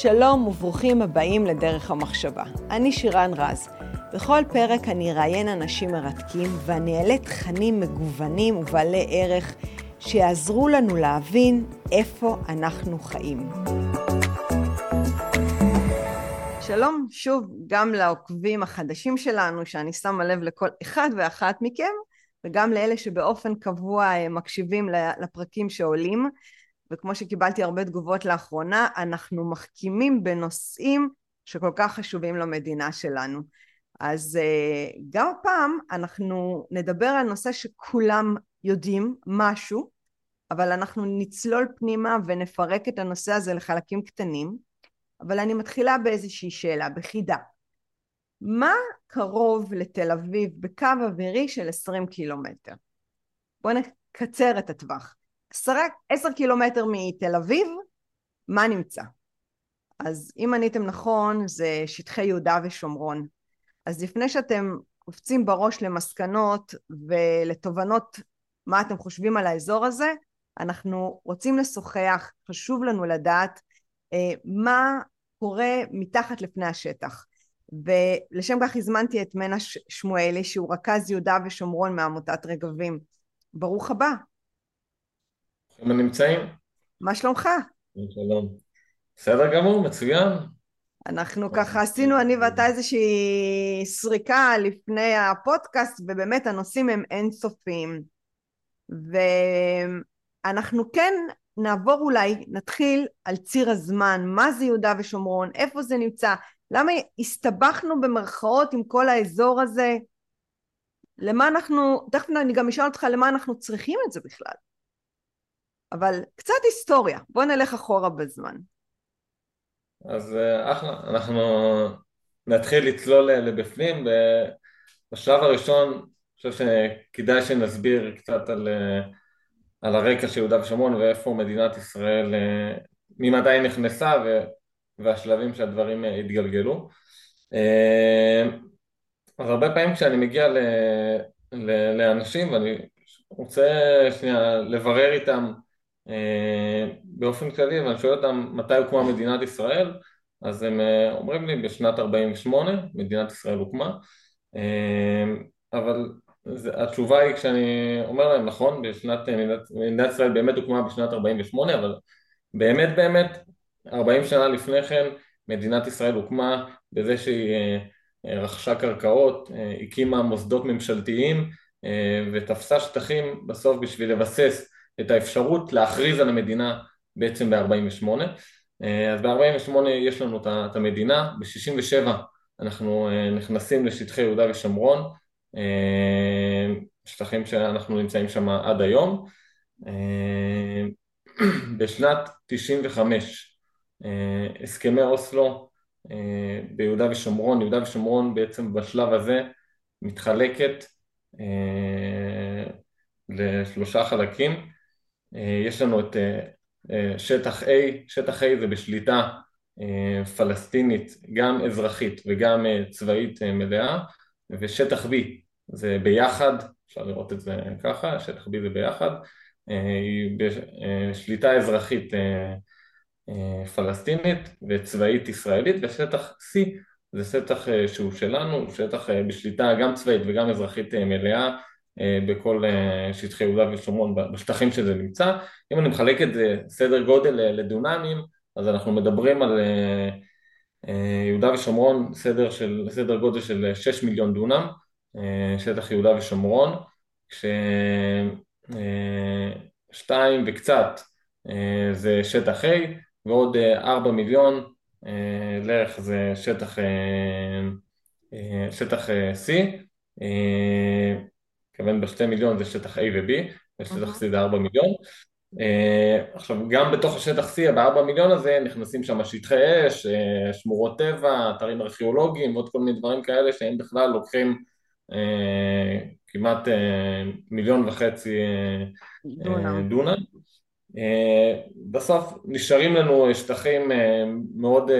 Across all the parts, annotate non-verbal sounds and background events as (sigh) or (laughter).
שלום וברוכים הבאים לדרך המחשבה. אני שירן רז. בכל פרק אני אראיין אנשים מרתקים ואני אעלה תכנים מגוונים ובעלי ערך שיעזרו לנו להבין איפה אנחנו חיים. שלום שוב גם לעוקבים החדשים שלנו, שאני שמה לב לכל אחד ואחת מכם, וגם לאלה שבאופן קבוע אה, מקשיבים לפרקים שעולים. וכמו שקיבלתי הרבה תגובות לאחרונה, אנחנו מחכימים בנושאים שכל כך חשובים למדינה שלנו. אז אה, גם הפעם אנחנו נדבר על נושא שכולם יודעים משהו, אבל אנחנו נצלול פנימה ונפרק את הנושא הזה לחלקים קטנים, אבל אני מתחילה באיזושהי שאלה, בחידה. מה קרוב לתל אביב בקו אווירי של 20 קילומטר? בואו נקצר את הטווח. עשר קילומטר מתל אביב, מה נמצא? אז אם עניתם נכון, זה שטחי יהודה ושומרון. אז לפני שאתם קופצים בראש למסקנות ולתובנות מה אתם חושבים על האזור הזה, אנחנו רוצים לשוחח, חשוב לנו לדעת אה, מה קורה מתחת לפני השטח. ולשם כך הזמנתי את מנה שמואלי שהוא רכז יהודה ושומרון מעמותת רגבים. ברוך הבא. הם נמצאים? מה שלומך? שלום. בסדר גמור, מצוין. אנחנו ככה עשינו אני ואתה איזושהי סריקה לפני הפודקאסט ובאמת הנושאים הם אינסופיים ואנחנו כן נעבור אולי, נתחיל על ציר הזמן, מה זה יהודה ושומרון, איפה זה נמצא, למה הסתבכנו במרכאות עם כל האזור הזה, למה אנחנו, תכף אני גם אשאל אותך למה אנחנו צריכים את זה בכלל. אבל קצת היסטוריה, בוא נלך אחורה בזמן. אז אה, אחלה, אנחנו נתחיל לצלול לבפנים. בשלב הראשון, אני חושב שכדאי שנסביר קצת על, אה, על הרקע של יהודה ושומרון ואיפה מדינת ישראל, אה, ממתי היא נכנסה והשלבים שהדברים התגלגלו. אז הרבה פעמים כשאני מגיע ל, ל, לאנשים ואני רוצה שנייה לברר איתם אה, באופן כללי, ואני שואל אותם מתי הוקמה מדינת ישראל, אז הם אה, אומרים לי בשנת 48' מדינת ישראל הוקמה, אה, אבל התשובה היא כשאני אומר להם נכון, בשנת, מדינת ישראל באמת הוקמה בשנת 48' אבל באמת באמת 40 שנה לפני כן מדינת ישראל הוקמה בזה שהיא רכשה קרקעות, הקימה מוסדות ממשלתיים ותפסה שטחים בסוף בשביל לבסס את האפשרות להכריז על המדינה בעצם ב-48. אה, אז ב-48 יש לנו את המדינה, ב-67 אנחנו אה, נכנסים לשטחי יהודה ושומרון, אה, שטחים שאנחנו נמצאים שם עד היום. בשנת 95 הסכמי אוסלו ביהודה ושומרון, יהודה ושומרון בעצם בשלב הזה מתחלקת לשלושה חלקים, יש לנו את אה, אה, שטח A, שטח A זה בשליטה פלסטינית, גם אזרחית וגם צבאית מלאה, ושטח B זה ביחד, אפשר לראות את זה ככה, שטח B זה ביחד, היא בשליטה אזרחית פלסטינית וצבאית ישראלית, ושטח C זה שטח שהוא שלנו, שטח בשליטה גם צבאית וגם אזרחית מלאה אה, בכל אה, שטחי יהודה ושומרון בשטחים שזה נמצא. אם אני מחלק את זה סדר גודל אה, לדונמים, אז אנחנו מדברים על יהודה ושומרון סדר, של, סדר גודל של 6 מיליון דונם, שטח יהודה ושומרון, כששתיים וקצת זה שטח A ועוד 4 מיליון לערך זה שטח, שטח C מתכוון בשתי מיליון זה שטח A ו-B, ושטח C זה 4 מיליון. Uh, עכשיו גם בתוך השטח C, ב-4 מיליון הזה נכנסים שם שטחי אש, uh, שמורות טבע, אתרים ארכיאולוגיים ועוד כל מיני דברים כאלה שהם בכלל לוקחים uh, כמעט מיליון וחצי דונם. בסוף נשארים לנו שטחים מאוד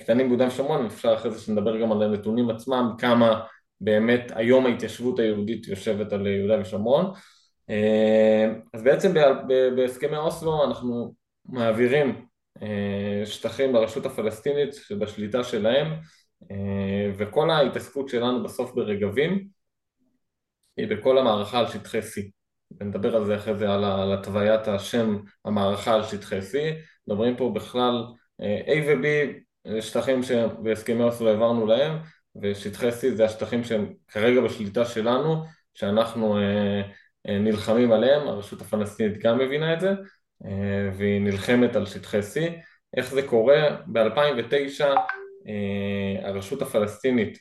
קטנים ביהודה ושומרון, אפשר אחרי זה שנדבר גם על הנתונים עצמם, כמה באמת היום ההתיישבות היהודית יושבת על יהודה ושומרון. אה, אז בעצם בהסכמי אוסלו אנחנו מעבירים שטחים לרשות הפלסטינית שבשליטה שלהם וכל ההתעסקות שלנו בסוף ברגבים היא בכל המערכה על שטחי C. ונדבר על זה אחרי זה, על התוויית השם המערכה על שטחי C. מדברים פה בכלל A ו-B, שטחים שבהסכמי אוסלו העברנו להם, ושטחי C זה השטחים שהם כרגע בשליטה שלנו, שאנחנו אה, אה, נלחמים עליהם, הרשות הפלסטינית גם מבינה את זה, אה, והיא נלחמת על שטחי C. איך זה קורה? ב-2009 הרשות הפלסטינית,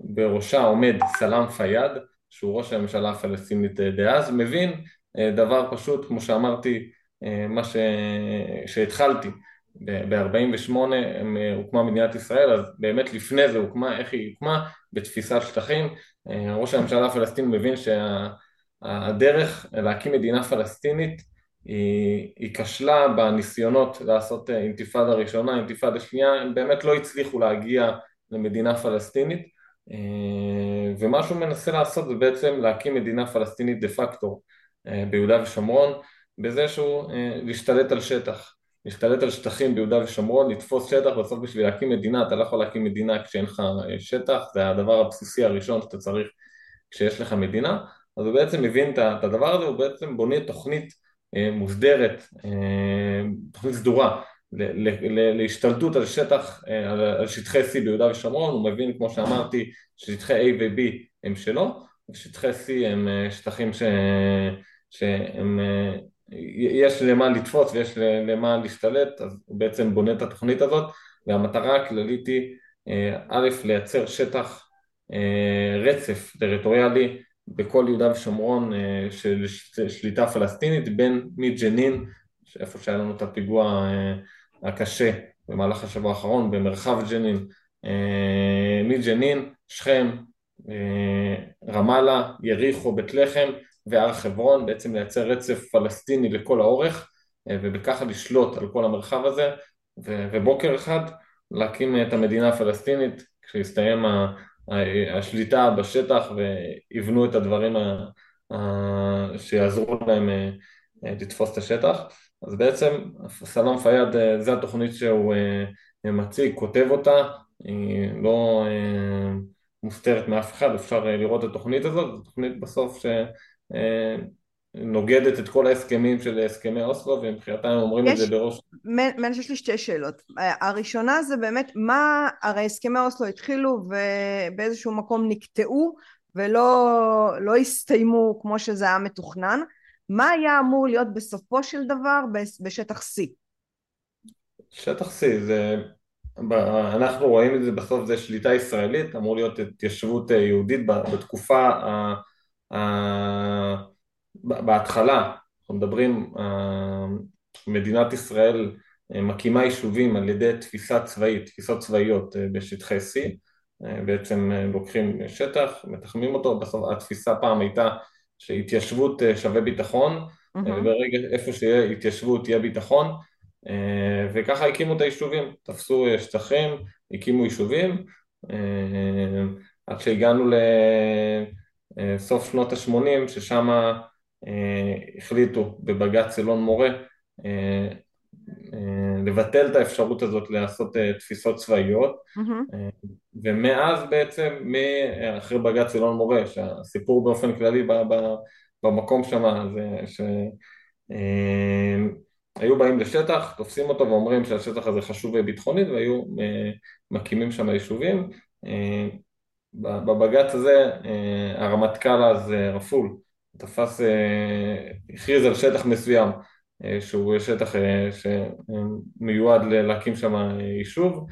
שבראשה עומד סלאם פיאד, שהוא ראש הממשלה הפלסטינית דאז, מבין דבר פשוט, כמו שאמרתי, מה ש... שהתחלתי, ב-48 אה, הוקמה מדינת ישראל, אז באמת לפני זה הוקמה, איך היא הוקמה? בתפיסת שטחים. אה, ראש הממשלה הפלסטיני מבין שהדרך שה, להקים מדינה פלסטינית היא, היא כשלה בניסיונות לעשות אה, אינתיפאדה ראשונה, אינתיפאדה שנייה, הם באמת לא הצליחו להגיע למדינה פלסטינית ומה שהוא מנסה לעשות זה בעצם להקים מדינה פלסטינית דה פקטו ביהודה ושומרון בזה שהוא להשתלט על שטח להשתלט על שטחים ביהודה ושומרון, לתפוס שטח, בסוף בשביל להקים מדינה, אתה לא יכול להקים מדינה כשאין לך אה, שטח, זה הדבר הבסיסי הראשון שאתה צריך כשיש לך מדינה, אז הוא בעצם מבין את הדבר הזה, הוא בעצם בונה תוכנית אה, מוסדרת, אה, תוכנית סדורה להשתלטות על שטח, על שטחי C ביהודה ושומרון, הוא מבין כמו שאמרתי ששטחי A ו-B הם שלו, ושטחי C הם שטחים ש... שהם יש למה לתפוס ויש למה להשתלט, אז הוא בעצם בונה את התוכנית הזאת, והמטרה הכללית היא אה, א', לייצר שטח אה, רצף טריטוריאלי בכל יהודה ושומרון אה, של שליטה פלסטינית, בין מג'נין, איפה שהיה לנו את הפיגוע הקשה במהלך השבוע האחרון, במרחב ג'נין, מג'נין, שכם, רמאללה, יריחו, בית לחם, והר חברון, בעצם לייצר רצף פלסטיני לכל האורך אה, ובככה לשלוט על כל המרחב הזה ובוקר אחד להקים את המדינה הפלסטינית כשיסתיים השליטה בשטח ויבנו את הדברים שיעזרו להם אה, לתפוס את השטח. אז בעצם סלאם פיאד אה, זה התוכנית שהוא מציג, כותב אותה, היא לא מוסתרת מאף אחד, אפשר לראות את התוכנית הזאת, זו תוכנית בסוף ש... אה, נוגדת את כל ההסכמים של הסכמי אוסלו ומבחינתם אומרים יש, את זה בראש. מן, יש לי שתי שאלות. הראשונה זה באמת מה, הרי הסכמי אוסלו התחילו ובאיזשהו מקום נקטעו ולא לא הסתיימו כמו שזה היה מתוכנן. מה היה אמור להיות בסופו של דבר בשטח C? שטח C זה, אנחנו רואים את זה בסוף זה שליטה ישראלית, אמור להיות התיישבות יהודית בתקופה בהתחלה, אנחנו מדברים, מדינת ישראל אה, מקימה יישובים על ידי תפיסה צבאית, תפיסות צבאיות אה, בשטחי C, אה, בעצם לוקחים שטח, מתחמים אותו, בסוף התפיסה פעם הייתה שהתיישבות שווה ביטחון, mm-hmm. וברגע איפה שיהיה התיישבות יהיה ביטחון, וככה הקימו את היישובים, תפסו שטחים, הקימו יישובים, עד שהגענו ל... אה, סוף שנות ה-80 ששם אה, החליטו בבג"ץ אלון מורה אה, לבטל את האפשרות הזאת לעשות תפיסות צבאיות mm-hmm. ומאז בעצם, אחרי בג"ץ אלון מורה, שהסיפור באופן כללי במקום שם זה שהיו באים לשטח, תופסים אותו ואומרים שהשטח הזה חשוב ביטחונית והיו מקימים שם יישובים בבג"ץ הזה אה, הרמטכ"ל אז אה, רפול תפס, אה, הכריז על שטח מסוים שהוא שטח שמיועד להקים שם יישוב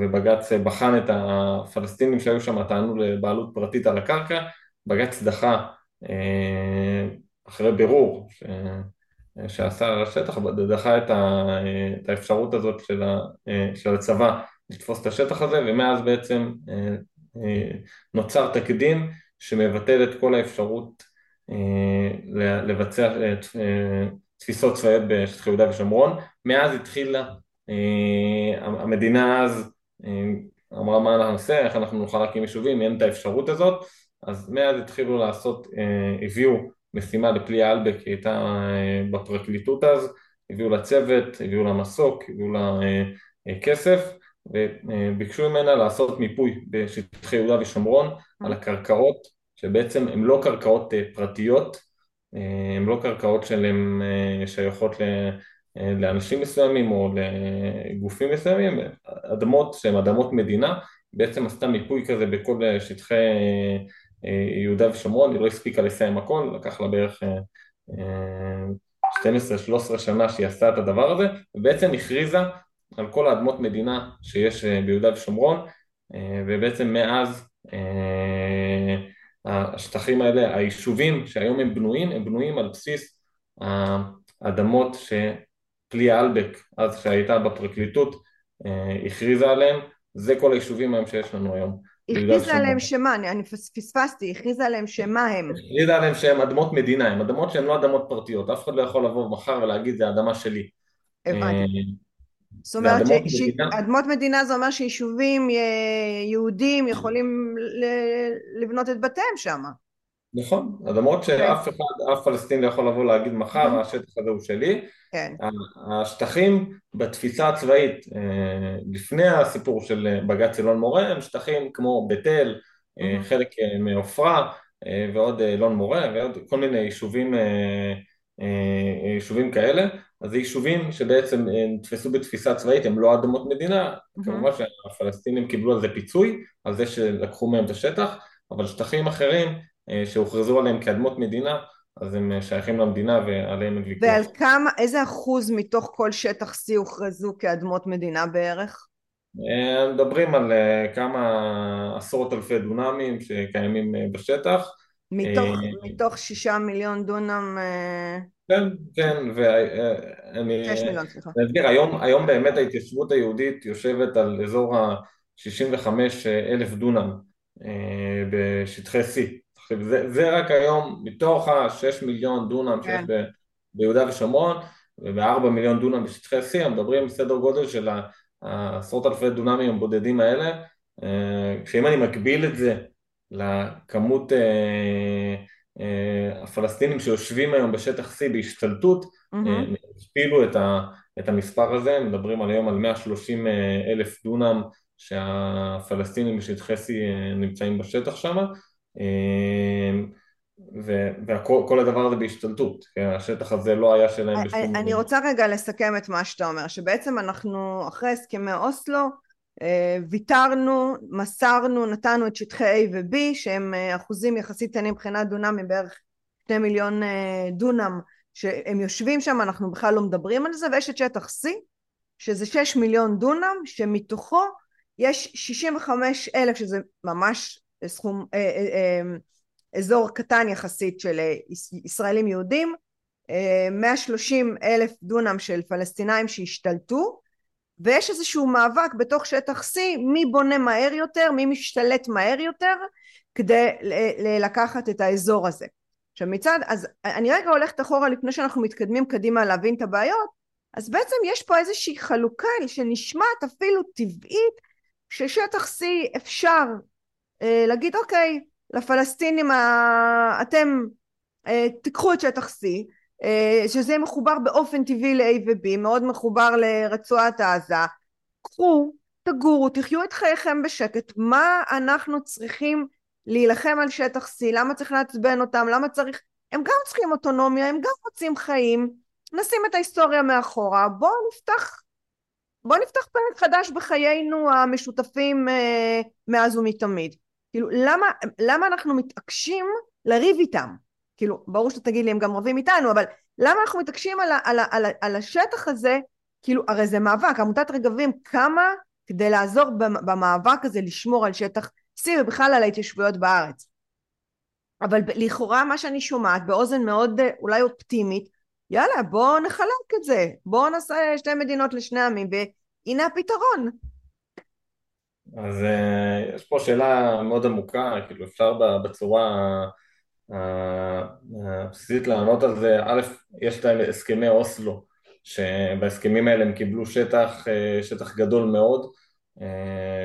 ובג"ץ בחן את הפלסטינים שהיו שם, טענו לבעלות פרטית על הקרקע, בג"ץ דחה אחרי בירור ש... שעשה על השטח, דחה את, האפשרות הזאת של הצבא לתפוס את השטח הזה ומאז בעצם נוצר תקדים שמבטל את כל האפשרות אה, לבצע אה, תפיסות צבאיות בשטחי יהודה ושומרון. מאז התחילה, המדינה אז אמרה מה אנחנו נעשה, איך אנחנו נוכל להקים יישובים, אין את האפשרות הזאת, אז מאז התחילו לעשות, הביאו משימה לפלי אלבק, היא הייתה בפרקליטות אז, הביאו לה צוות, הביאו לה מסוק, הביאו לה כסף וביקשו ממנה לעשות מיפוי בשטחי יהודה ושומרון על הקרקעות שבעצם הן לא קרקעות פרטיות, הן לא קרקעות שהן שייכות לאנשים מסוימים או לגופים מסוימים, אדמות שהן אדמות מדינה, בעצם עשתה מיפוי כזה בכל שטחי יהודה ושומרון, היא לא הספיקה לסיים הכל, לקח לה בערך 12-13 שנה שהיא עשתה את הדבר הזה, ובעצם הכריזה על כל האדמות מדינה שיש ביהודה ושומרון, ובעצם מאז השטחים האלה, היישובים שהיום הם בנויים, הם בנויים על בסיס האדמות שפלי אלבק, אז שהייתה בפרקליטות, הכריזה עליהם, זה כל היישובים היום שיש לנו היום. הכריזה עליהם שמה? אני פספסתי, הכריזה עליהם שמה הם? הכריזה עליהם שהם אדמות מדינה, הם אדמות שהן לא אדמות פרטיות, אף אחד לא יכול לבוא מחר ולהגיד זה אדמה שלי. הבנתי. זאת אומרת שאדמות מדינה? זה אומר שיישובים יהודים יכולים לבנות את בתיהם שם. נכון, אדמות שאף אחד, אף פלסטין לא יכול לבוא להגיד מחר השטח הזה הוא שלי. השטחים בתפיסה הצבאית לפני הסיפור של בג"ץ אלון מורה הם שטחים כמו בית אל, חלק מעופרה ועוד אלון מורה ועוד כל מיני יישובים יישובים כאלה, אז זה יישובים שבעצם נתפסו בתפיסה צבאית, הם לא אדמות מדינה, כמובן שהפלסטינים קיבלו על זה פיצוי, על זה שלקחו מהם את השטח, אבל שטחים אחרים שהוכרזו עליהם כאדמות מדינה, אז הם שייכים למדינה ועליהם אין ויכוח. ועל כמה, איזה אחוז מתוך כל שטח C הוכרזו כאדמות מדינה בערך? מדברים על כמה עשרות אלפי דונמים שקיימים בשטח. מתוך, מתוך שישה מיליון דונם... כן, כן, ואני... שש מיליון, סליחה. אני אסביר, היום, היום באמת ההתיישבות היהודית יושבת על אזור ה-65 אלף דונם בשטחי C. עכשיו זה, זה רק היום מתוך ה-6 מיליון דונם שיש כן. ביהודה ושומרון וב-4 מיליון דונם בשטחי C, מדברים בסדר גודל של העשרות אלפי דונמים הבודדים האלה, כשאם אני מקביל את זה לכמות הפלסטינים שיושבים היום בשטח C בהשתלטות, mm-hmm. את המספר הזה, מדברים על היום על 130 אלף דונם שהפלסטינים בשטחי C נמצאים בשטח שם, וכל הדבר הזה בהשתלטות, השטח הזה לא היה שלהם בשום... אני רוצה רגע לסכם את מה שאתה אומר, שבעצם אנחנו אחרי הסכמי אוסלו ויתרנו, מסרנו, נתנו את שטחי A ו-B שהם אחוזים יחסית קטנים מבחינת דונם מבערך שני מיליון דונם שהם יושבים שם, אנחנו בכלל לא מדברים על זה, ויש את שטח C שזה שש מיליון דונם שמתוכו יש שישים וחמש אלף שזה ממש סכום, אזור קטן יחסית של ישראלים יהודים, מאה שלושים אלף דונם של פלסטינאים שהשתלטו ויש איזשהו מאבק בתוך שטח C מי בונה מהר יותר, מי משתלט מהר יותר כדי לקחת את האזור הזה. עכשיו מצד, אז אני רגע הולכת אחורה לפני שאנחנו מתקדמים קדימה להבין את הבעיות, אז בעצם יש פה איזושהי חלוקה שנשמעת אפילו טבעית ששטח C אפשר אה, להגיד אוקיי לפלסטינים אתם אה, תיקחו את שטח C שזה מחובר באופן טבעי ל-A ו-B, מאוד מחובר לרצועת עזה, קחו, תגורו, תחיו את חייכם בשקט, מה אנחנו צריכים להילחם על שטח C, למה צריך לעצבן אותם, למה צריך, הם גם צריכים אוטונומיה, הם גם רוצים חיים, נשים את ההיסטוריה מאחורה, בואו נפתח, בואו נפתח פרק חדש בחיינו המשותפים אה, מאז ומתמיד. כאילו, למה, למה אנחנו מתעקשים לריב איתם? כאילו, ברור שאתה תגיד לי, הם גם רבים איתנו, אבל למה אנחנו מתעקשים על, על, על, על השטח הזה? כאילו, הרי זה מאבק, עמותת רגבים קמה כדי לעזור במאבק הזה לשמור על שטח C ובכלל על ההתיישבויות בארץ. אבל לכאורה מה שאני שומעת באוזן מאוד אה, אולי אופטימית, יאללה בואו נחלק את זה, בואו נעשה שתי מדינות לשני עמים והנה הפתרון. אז uh, יש פה שאלה מאוד עמוקה, כאילו אפשר בצורה הבסיסית לענות על זה, א', יש להם הסכמי אוסלו, שבהסכמים האלה הם קיבלו שטח, שטח גדול מאוד,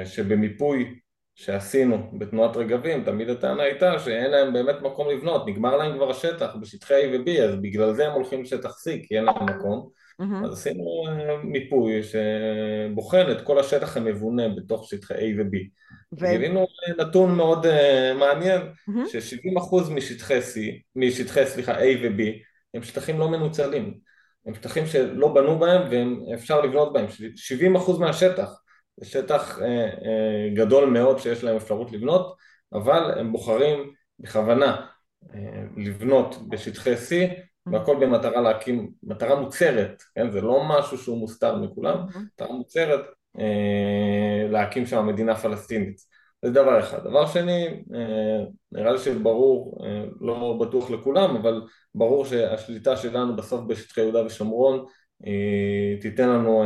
שבמיפוי שעשינו בתנועת רגבים, תמיד הטענה הייתה שאין להם באמת מקום לבנות, נגמר להם כבר השטח בשטחי A ו-B, אז בגלל זה הם הולכים לשטח C, כי אין להם מקום. אז עשינו אה, מיפוי שבוחן את כל השטח המבונה בתוך שטחי A ו-B. גילינו נתון מאוד uh, מעניין, ש-70% משטחי C, משטחי, סליחה, A ו-B, הם שטחים לא מנוצלים. הם שטחים שלא בנו בהם ואפשר לבנות בהם. 70% מהשטח זה שטח אה, אה, גדול מאוד שיש להם אפשרות לבנות, אבל הם בוחרים בכוונה אה, לבנות בשטחי C והכל במטרה להקים, מטרה מוצהרת, כן? זה לא משהו שהוא מוסתר מכולם, מטרה מוצהרת להקים שם מדינה פלסטינית. זה דבר אחד. דבר שני, נראה לי שברור, לא בטוח לכולם, אבל ברור שהשליטה שלנו בסוף בשטחי יהודה ושומרון תיתן לנו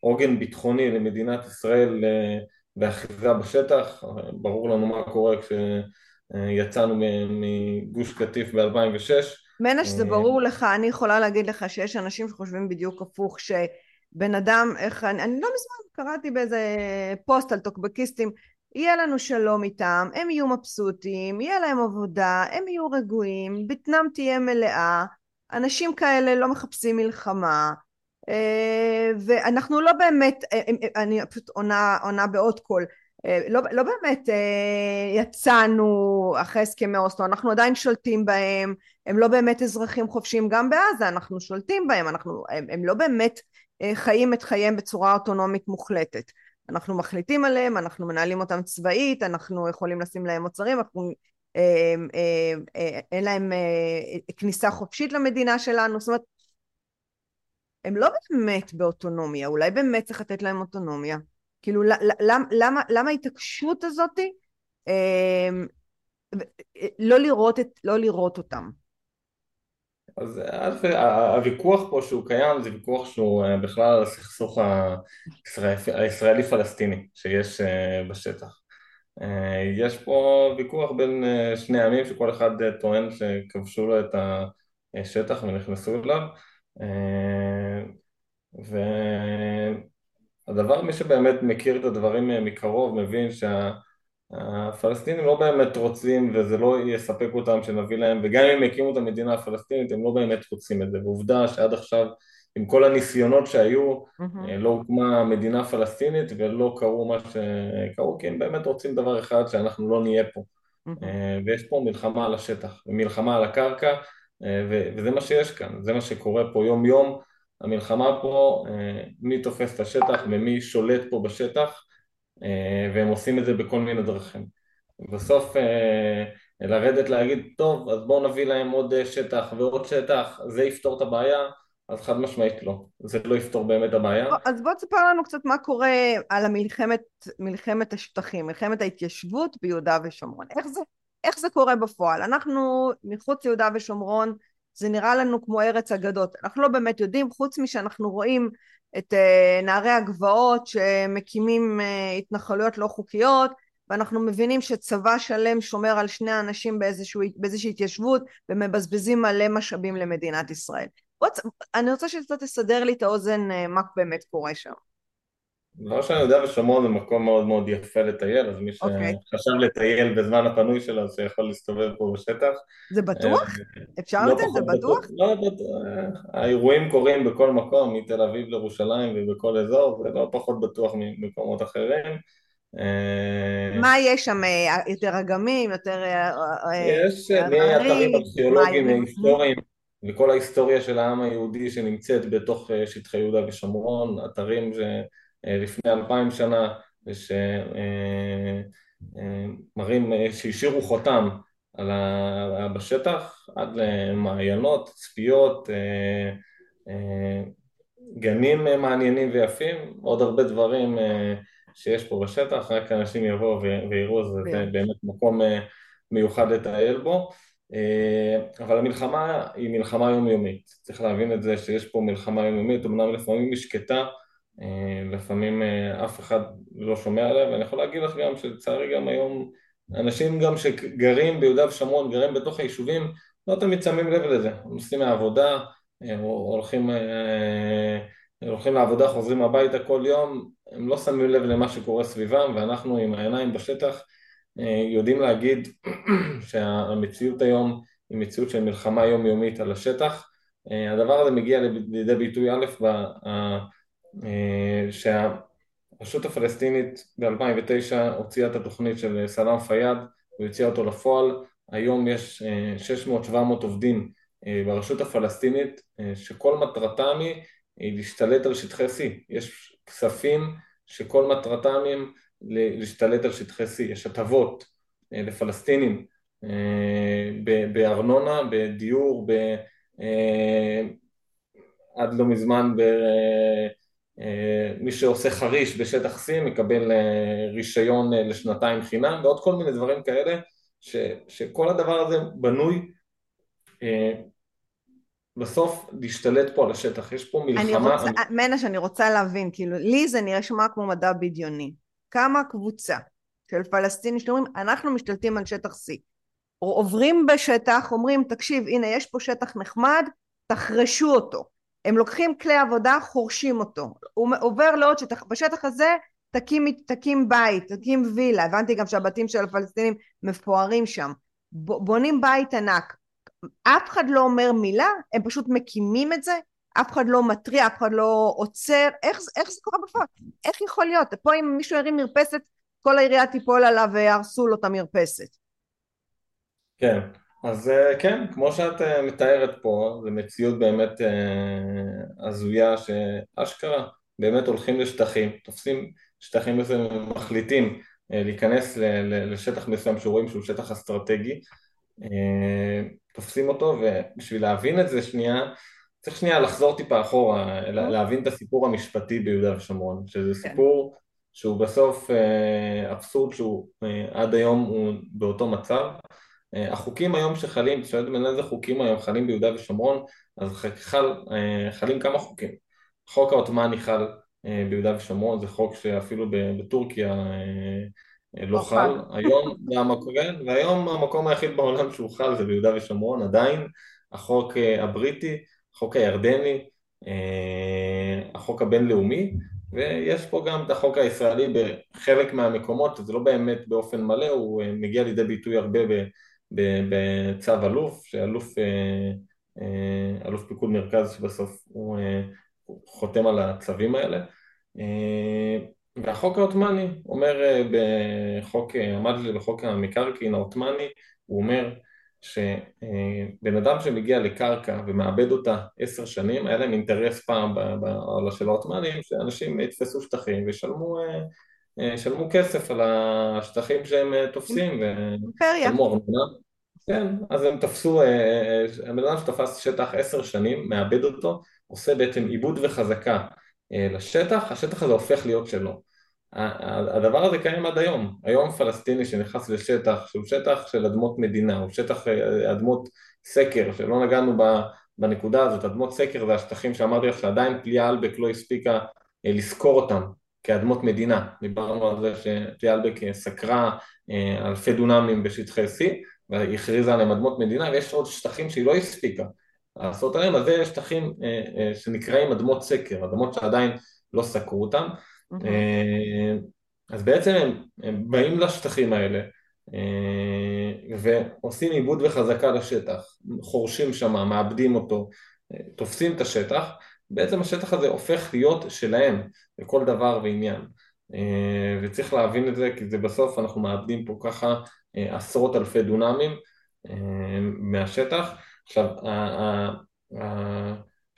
עוגן ביטחוני למדינת ישראל אה, בשטח, ברור לנו מה קורה כשיצאנו מגוש קטיף ב-2006. מנש, זה ברור לך, אני יכולה להגיד לך שיש אנשים שחושבים בדיוק הפוך, שבן אדם, איך, אני, אני לא מזמן קראתי באיזה פוסט על טוקבקיסטים, יהיה לנו שלום איתם, הם יהיו מבסוטים, יהיה להם עבודה, הם יהיו רגועים, בטנם תהיה מלאה, אנשים כאלה לא מחפשים מלחמה, אה, ואנחנו לא באמת, אה, אה, אני פשוט עונה, עונה בעוד קול, לא, לא באמת יצאנו אחרי הסכמי אוסלו, אנחנו עדיין שולטים בהם, הם לא באמת אזרחים חופשיים גם בעזה, אנחנו שולטים בהם, אנחנו, הם, הם לא באמת חיים את חייהם בצורה אוטונומית מוחלטת. אנחנו מחליטים עליהם, אנחנו מנהלים אותם צבאית, אנחנו יכולים לשים להם מוצרים, אנחנו, אין להם כניסה חופשית למדינה שלנו, זאת אומרת הם לא באמת באוטונומיה, אולי באמת צריך לתת להם אוטונומיה. כאילו, למה, למה, למה ההתעקשות הזאת אה, לא, לראות את, לא לראות אותם? אז הוויכוח פה שהוא קיים זה ויכוח שהוא אה, בכלל על הסכסוך הישראלי-פלסטיני שיש אה, בשטח. אה, יש פה ויכוח בין שני עמים שכל אחד טוען שכבשו לו את השטח ונכנסו אליו אה, והדבר, מי שבאמת מכיר את הדברים מקרוב מבין שהפלסטינים לא באמת רוצים וזה לא יספק אותם שנביא להם וגם אם יקימו את המדינה הפלסטינית הם לא באמת רוצים את זה ועובדה שעד עכשיו עם כל הניסיונות שהיו mm-hmm. לא הוקמה מדינה פלסטינית ולא קרו מה שקרו כי הם באמת רוצים דבר אחד שאנחנו לא נהיה פה mm-hmm. ויש פה מלחמה על השטח ומלחמה על הקרקע אה, וזה מה שיש כאן, זה מה שקורה פה יום יום, המלחמה פה, אה, מי תופס את השטח ומי שולט פה בשטח אה, והם עושים את זה בכל מיני דרכים. בסוף לרדת להגיד, טוב, אז בואו נביא להם עוד שטח ועוד שטח, זה יפתור את הבעיה, אז חד משמעית לא, זה לא יפתור באמת הבעיה. אז בוא תספר לנו קצת מה קורה על המלחמת, מלחמת השטחים, מלחמת ההתיישבות ביהודה ושומרון, איך זה, איך זה קורה בפועל? אנחנו מחוץ ליהודה ושומרון זה נראה לנו כמו ארץ אגדות. אנחנו לא באמת יודעים, חוץ משאנחנו רואים את uh, נערי הגבעות שמקימים uh, התנחלויות לא חוקיות, ואנחנו מבינים שצבא שלם שומר על שני אנשים באיזשהו, באיזושהי התיישבות ומבזבזים מלא משאבים למדינת ישראל. בוא, אני רוצה שאתה תסדר לי את האוזן uh, מה באמת קורה שם. דבר שאני יודע ושומרון זה מקום מאוד מאוד יפה לטייל, אז מי אוקיי. שחשב לטייל בזמן הפנוי שלו, שיכול להסתובב פה בשטח. זה בטוח? אה, אפשר לא לתת? זה בטוח? לא, אה, האירועים קורים בכל מקום, מתל אביב לירושלים ובכל אזור, זה לא פחות בטוח ממקומות אחרים. אה, מה יש שם? יותר אגמים? יותר... יש מאתרים ארכיאולוגיים היסטוריים וכל ההיסטוריה של העם היהודי שנמצאת בתוך שטחי יהודה ושומרון, אתרים ש... אה, לפני אלפיים שנה ושמראים אה, אה, שהשאירו חותם על ה... בשטח עד למעיינות, צפיות, גנים מעניינים ויפים, עוד הרבה דברים שיש פה בשטח, רק אנשים יבואו ויראו, זה. באמת מקום מיוחד לטייל בו. אבל המלחמה היא מלחמה יומיומית, צריך להבין את זה שיש פה מלחמה יומיומית, אמנם לפעמים היא שקטה אה, לפעמים אה, אף אחד לא שומע עליה, ואני יכול להגיד לך גם שלצערי גם היום אנשים גם שגרים ביהודה ושומרון, גרים בתוך היישובים, לא תמיד שמים לב לזה, עושים מהעבודה, אה, הולכים הולכים לעבודה, חוזרים הביתה כל יום, הם לא שמים לב למה שקורה סביבם, ואנחנו עם העיניים בשטח יודעים להגיד (clears throat) שהמציאות היום היא מציאות של מלחמה יומיומית על השטח. הדבר הזה מגיע לידי ביטוי א', שהרשות הפלסטינית ב-2009 הוציאה את התוכנית של סלאם פיאד והוציאה אותו לפועל, היום יש 600-700 עובדים ברשות הפלסטינית שכל מטרתם היא להשתלט על שטחי C, יש כספים שכל מטרתם הם להשתלט על שטחי C, יש הטבות לפלסטינים בארנונה, בדיור, ב... עד לא מזמן ב... מי שעושה חריש בשטח C מקבל רישיון לשנתיים חינם ועוד כל מיני דברים כאלה ש... שכל הדבר הזה בנוי בסוף להשתלט פה על השטח, יש פה מלחמה... אני רוצה, אני רוצה להבין, כאילו, לי זה נראה שמע כמו מדע בדיוני. כמה קבוצה של פלסטינים שאומרים, אנחנו משתלטים על שטח C. עוברים בשטח, אומרים, תקשיב, הנה, יש פה שטח נחמד, תחרשו אותו. הם לוקחים כלי עבודה, חורשים אותו. הוא עובר לעוד שטח, בשטח הזה תקים, תקים בית, תקים וילה. הבנתי גם שהבתים של הפלסטינים מפוארים שם. בונים בית ענק. אף אחד לא אומר מילה, הם פשוט מקימים את זה, אף אחד לא מתריע, אף אחד לא עוצר, איך, איך זה קורה בפועל? איך יכול להיות? פה אם מישהו ירים מרפסת, כל העירייה תיפול עליו ויהרסו לו את המרפסת. כן, אז אה, כן, כמו שאת אה, מתארת פה, זו מציאות באמת אה, הזויה שאשכרה באמת הולכים לשטחים, תופסים שטחים מסוימים, מחליטים להיכנס לשטח מסוים שרואים שהוא שטח אסטרטגי תופסים אותו, ובשביל להבין את זה שנייה, צריך שנייה לחזור טיפה אחורה, להבין את הסיפור המשפטי ביהודה ושומרון, שזה כן. סיפור שהוא בסוף אבסורד שהוא עד היום הוא באותו מצב. אה, החוקים היום שחלים, אתה שואל בין איזה חוקים היום חלים ביהודה ושומרון, אז חל, חלים כמה חוקים. החוק העות'מאני חל ביהודה ושומרון, זה חוק שאפילו בטורקיה לא חל, (laughs) היום זה המקום, כן, והיום המקום היחיד בעולם שהוא חל זה ביהודה ושומרון עדיין, החוק אה, הבריטי, החוק הירדני, אה, החוק הבינלאומי, ויש פה גם את החוק הישראלי בחלק מהמקומות, זה לא באמת באופן מלא, הוא אה, מגיע לידי ביטוי הרבה בצו אלוף, שאלוף אלוף פיקוד מרכז שבסוף הוא חותם על הצווים האלה. והחוק העות'מאני אומר אה, בחוק, אה, עמד בחוק המקרקעין העות'מאני, הוא אומר שבן אדם שמגיע לקרקע ומאבד אותה עשר שנים, היה להם אינטרס פעם בעולה של העות'מאנים, שאנשים יתפסו שטחים וישלמו אה, כסף על השטחים שהם תופסים, ושלמו ארנונה. כן, אז הם תפסו, הבן אדם שתפס שטח עשר שנים, מאבד אותו, עושה בעצם עיבוד וחזקה אה, לשטח, השטח הזה הופך להיות שלו. הדבר הזה קיים עד היום. היום פלסטיני שנכנס לשטח שהוא שטח של אדמות מדינה, הוא שטח אה, אדמות סקר, שלא נגענו בנקודה הזאת, אדמות סקר זה השטחים שאמרתי לך שעדיין פליאה אלבק לא הספיקה אה, לזכור אותם כאדמות מדינה. דיברנו על זה שפליאה אלבק סקרה אלפי דונמים בשטחי C והכריזה עליהם אדמות מדינה ויש עוד שטחים שהיא לא הספיקה לעשות עליהם, אז זה שטחים אה, אה, שנקראים אדמות סקר, אדמות שעדיין לא סקרו אותם, אה, אז בעצם הם, הם באים לשטחים האלה ועושים עיבוד וחזקה לשטח, חורשים שם, מאבדים אותו, תופסים את השטח, בעצם השטח הזה הופך להיות שלהם לכל דבר ועניין. וצריך להבין את זה כי זה בסוף אנחנו מאבדים פה ככה עשרות אלפי דונמים מהשטח. עכשיו,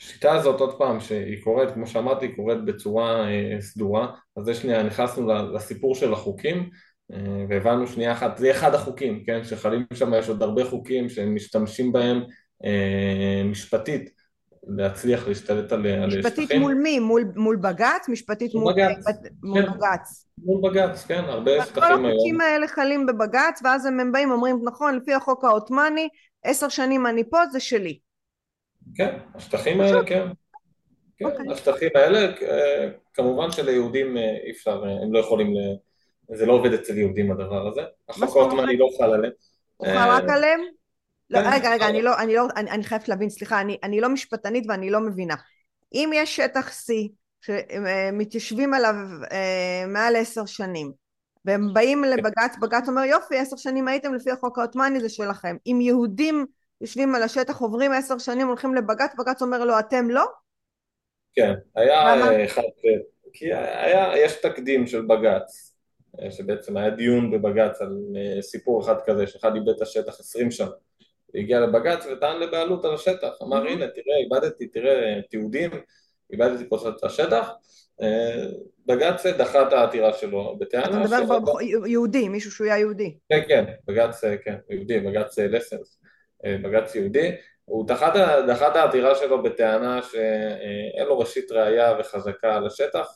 השיטה הזאת עוד פעם שהיא קורית, כמו שאמרתי, היא קורית בצורה אה, סדורה, אז זה שנייה, נכנסנו לסיפור של החוקים אה, והבנו שנייה אחת, זה אחד החוקים, כן, שחלים שם, יש עוד הרבה חוקים שהם משתמשים בהם אה, משפטית להצליח להשתלט על שטחים. משפטית מול מי? מול, מול בג"ץ? משפטית מול בג"ץ. מול כן. בג"ץ. מול בג"ץ, כן, הרבה שטחים היום. כל החוקים האלה חלים בבג"ץ, ואז הם באים ואומרים, נכון, לפי החוק העות'מאני, עשר שנים אני פה, זה שלי. כן, השטחים האלה כן. כן, אוקיי. השטחים האלה, אה, כמובן שליהודים אה, אי אפשר, אה, הם לא יכולים, זה לא עובד אצל יהודים הדבר הזה. החוק העות'מאני לא חל עליהם. הוא חל רק עליהם? לא, כן. רגע, רגע, אני לא, אני לא, אני חייבת להבין, סליחה, אני, אני לא משפטנית ואני לא מבינה. אם יש שטח C שמתיישבים עליו אה, מעל עשר שנים והם באים לבג"ץ, בג"ץ אומר יופי עשר שנים הייתם לפי החוק העות'מאני זה שלכם אם יהודים יושבים על השטח עוברים עשר שנים הולכים לבג"ץ, בג"ץ אומר לו אתם לא? כן, היה אחד, כי היה, יש תקדים של בג"ץ שבעצם היה דיון בבג"ץ על אה, סיפור אחד כזה שאחד איבד את השטח עשרים שנה והגיע לבג"ץ וטען לבעלות על השטח. אמר הנה תראה איבדתי, תראה תיעודים איבדתי פה את השטח. אה, בג"ץ דחה את העתירה שלו בטענה אתה מדבר יהודי, מישהו שהוא היה יהודי. כן כן, בג"ץ כן, יהודי, בג"ץ לסנס בג"ץ יהודי. הוא דחה את העתירה שלו בטענה שאין לו ראשית ראייה וחזקה על השטח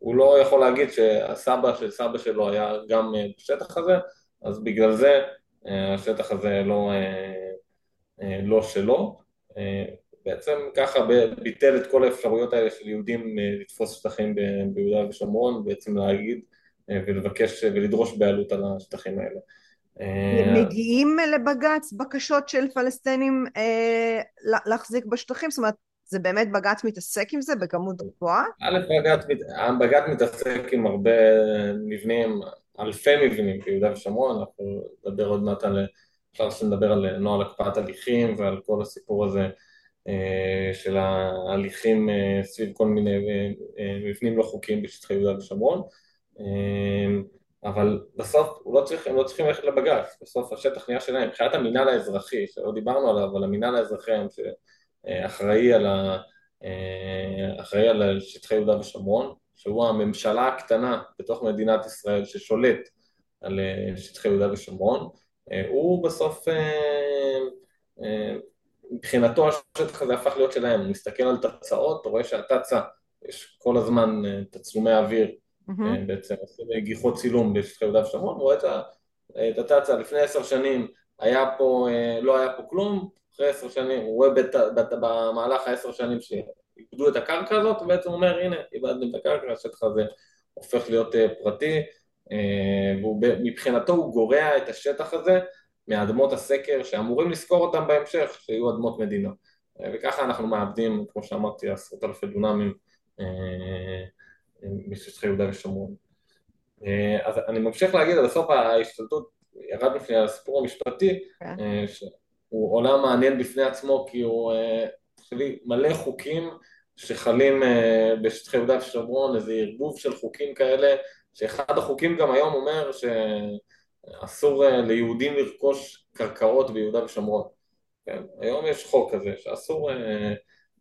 והוא לא יכול להגיד שהסבא של סבא שלו היה גם בשטח הזה אז בגלל זה השטח הזה לא, לא שלו בעצם ככה ביטל את כל האפשרויות האלה של יהודים לתפוס שטחים ביהודה ושומרון בעצם להגיד ולבקש ולדרוש בעלות על השטחים האלה אה, מגיעים לבג"ץ בקשות של פלסטינים אה, להחזיק בשטחים? זאת אומרת, זה באמת בג"ץ מתעסק עם זה בכמות גבוהה? א', בג"ץ מתעסק עם הרבה מבנים, אלפי מבנים ביהודה ושומרון, אנחנו נדבר עוד מעט על, אפשר שנדבר על נוהל הקפאת הליכים ועל כל הסיפור הזה אה, של ההליכים אה, סביב כל מיני אה, מבנים לא חוקיים בשטחי יהודה ושומרון. אבל בסוף לא צריך, הם לא צריכים ללכת לבג"ץ, בסוף השטח נהיה שלהם, מבחינת המינהל האזרחי, שלא דיברנו עליו, אבל המינהל האזרחי היום שאחראי על, ה, על שטחי יהודה ושומרון, שהוא הממשלה הקטנה בתוך מדינת ישראל ששולט על שטחי יהודה ושומרון, הוא בסוף, מבחינתו השטח הזה הפך להיות שלהם, הוא מסתכל על תצאות, רואה שהתצה, יש כל הזמן תצלומי אוויר mm-hmm. בעצם עושים גיחות צילום בשטחי יהודה ושומרון, רואה את התצ"א לפני עשר שנים היה פה, אה, לא היה פה כלום, אחרי עשר שנים, הוא רואה בת, בת, במהלך העשר שנים שאיבדו את הקרקע הזאת, ובעצם אומר הנה איבדנו את הקרקע, השטח הזה הופך להיות אה, פרטי, ומבחינתו הוא גורע את השטח הזה מאדמות הסקר שאמורים לזכור אותם בהמשך, שיהיו אדמות מדינה. וככה אנחנו מאבדים, כמו שאמרתי, עשרות אלפי דונמים משטחי יהודה ושומרון. אה, אז אני ממשיך להגיד, בסוף ההשתלטות, ירדנו לפני הסיפור המשפטי, כן. אה, שהוא עולם מעניין בפני עצמו כי הוא אה, מלא חוקים שחלים בשטחי יהודה ושומרון, איזה ערבוב של חוקים כאלה, שאחד החוקים גם היום אומר שאסור ליהודים לרכוש קרקעות ביהודה ושומרון. כן? היום יש חוק כזה שאסור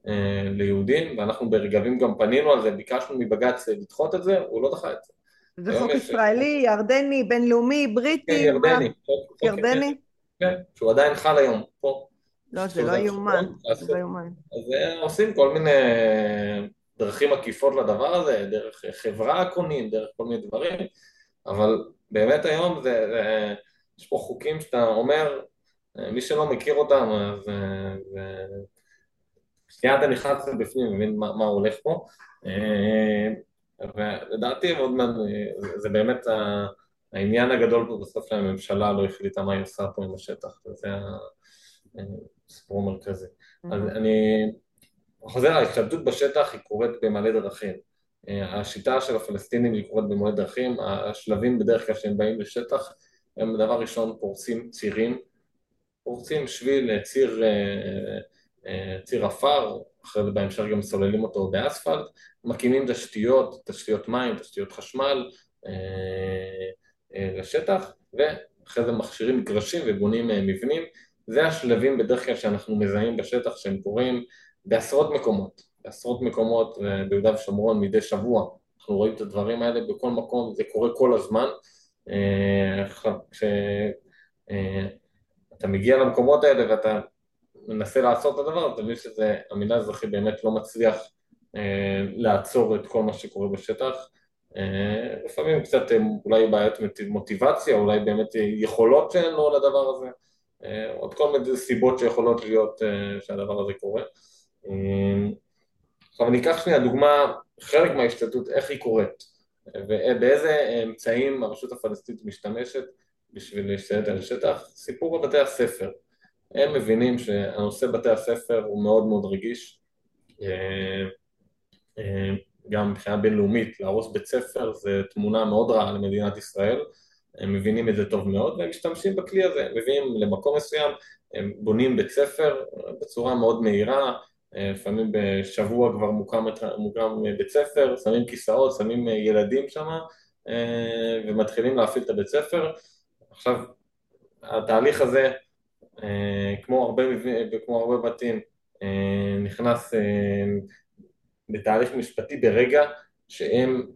אה, ליהודים, ואנחנו ברגבים גם פנינו על זה, ביקשנו מבג"ץ לדחות את זה, הוא לא דחה את זה. זה חוק ישראלי, ירדני, בינלאומי, בריטי? כן, ירדני. ירדני? כן, שהוא עדיין חל היום, פה. לא, זה לא יאומן, זה לא יאומן. אז אה, עושים כל מיני דרכים עקיפות לדבר הזה, דרך חברה קונים, דרך כל מיני דברים, אבל באמת היום זה, זה, יש פה חוקים שאתה אומר, אה, מי שלא מכיר אותם, אז. שנייה אתה נכנס בפנים ומבין מה, מה הולך פה אה, ולדעתי מאוד מעט, זה באמת העניין הגדול פה בסוף שהממשלה לא החליטה מה היא עושה פה עם השטח וזה הסיפור המרכזי אז mm-hmm. אני חוזר, ההשתלטות בשטח היא קורית במלא דרכים אה, השיטה של הפלסטינים היא קורית במלא דרכים השלבים בדרך כלל שהם באים לשטח הם דבר ראשון פורצים צירים פורצים שביל, ציר אה, ציר עפר, אחרי זה בהמשך גם סוללים אותו באספלט, מקימים תשתיות, תשתיות מים, תשתיות חשמל אה, אה, לשטח, ואחרי זה מכשירים מגרשים ובונים אה, מבנים. זה השלבים בדרך כלל שאנחנו מזהים בשטח שהם קורים בעשרות מקומות, בעשרות מקומות ביהודה ושומרון מדי שבוע. אנחנו רואים את הדברים האלה בכל מקום, זה קורה כל הזמן. כשאתה מגיע למקומות האלה ואתה מנסה לעשות את הדבר, אתה מבין שהמינהל האזרחי באמת לא מצליח אה, לעצור את כל מה שקורה בשטח. אה, לפעמים קצת אה, אולי בעיות מוטיבציה, אולי באמת יכולות שאין לו לדבר הזה, אה, עוד כל מיני סיבות שיכולות להיות אה, שהדבר הזה קורה. אה, עכשיו אני אקח שנייה דוגמה, חלק מההשתלטות, איך היא קורית, ובאיזה אמצעים הרשות הפלסטינית משתמשת בשביל להשתלט על השטח, סיפור בבתי הספר. הם מבינים שהנושא בתי הספר הוא מאוד מאוד רגיש, גם מבחינה בינלאומית, להרוס בית ספר זה תמונה מאוד רעה למדינת ישראל, הם מבינים את זה טוב מאוד והם משתמשים בכלי הזה, הם מביאים למקום מסוים, הם בונים בית ספר בצורה מאוד מהירה, לפעמים בשבוע כבר מוקם, מוקם בית ספר, שמים כיסאות, שמים ילדים שם ומתחילים להפעיל את הבית ספר. עכשיו, התהליך הזה, כמו הרבה, כמו הרבה בתים, נכנס בתהליך משפטי ברגע שהם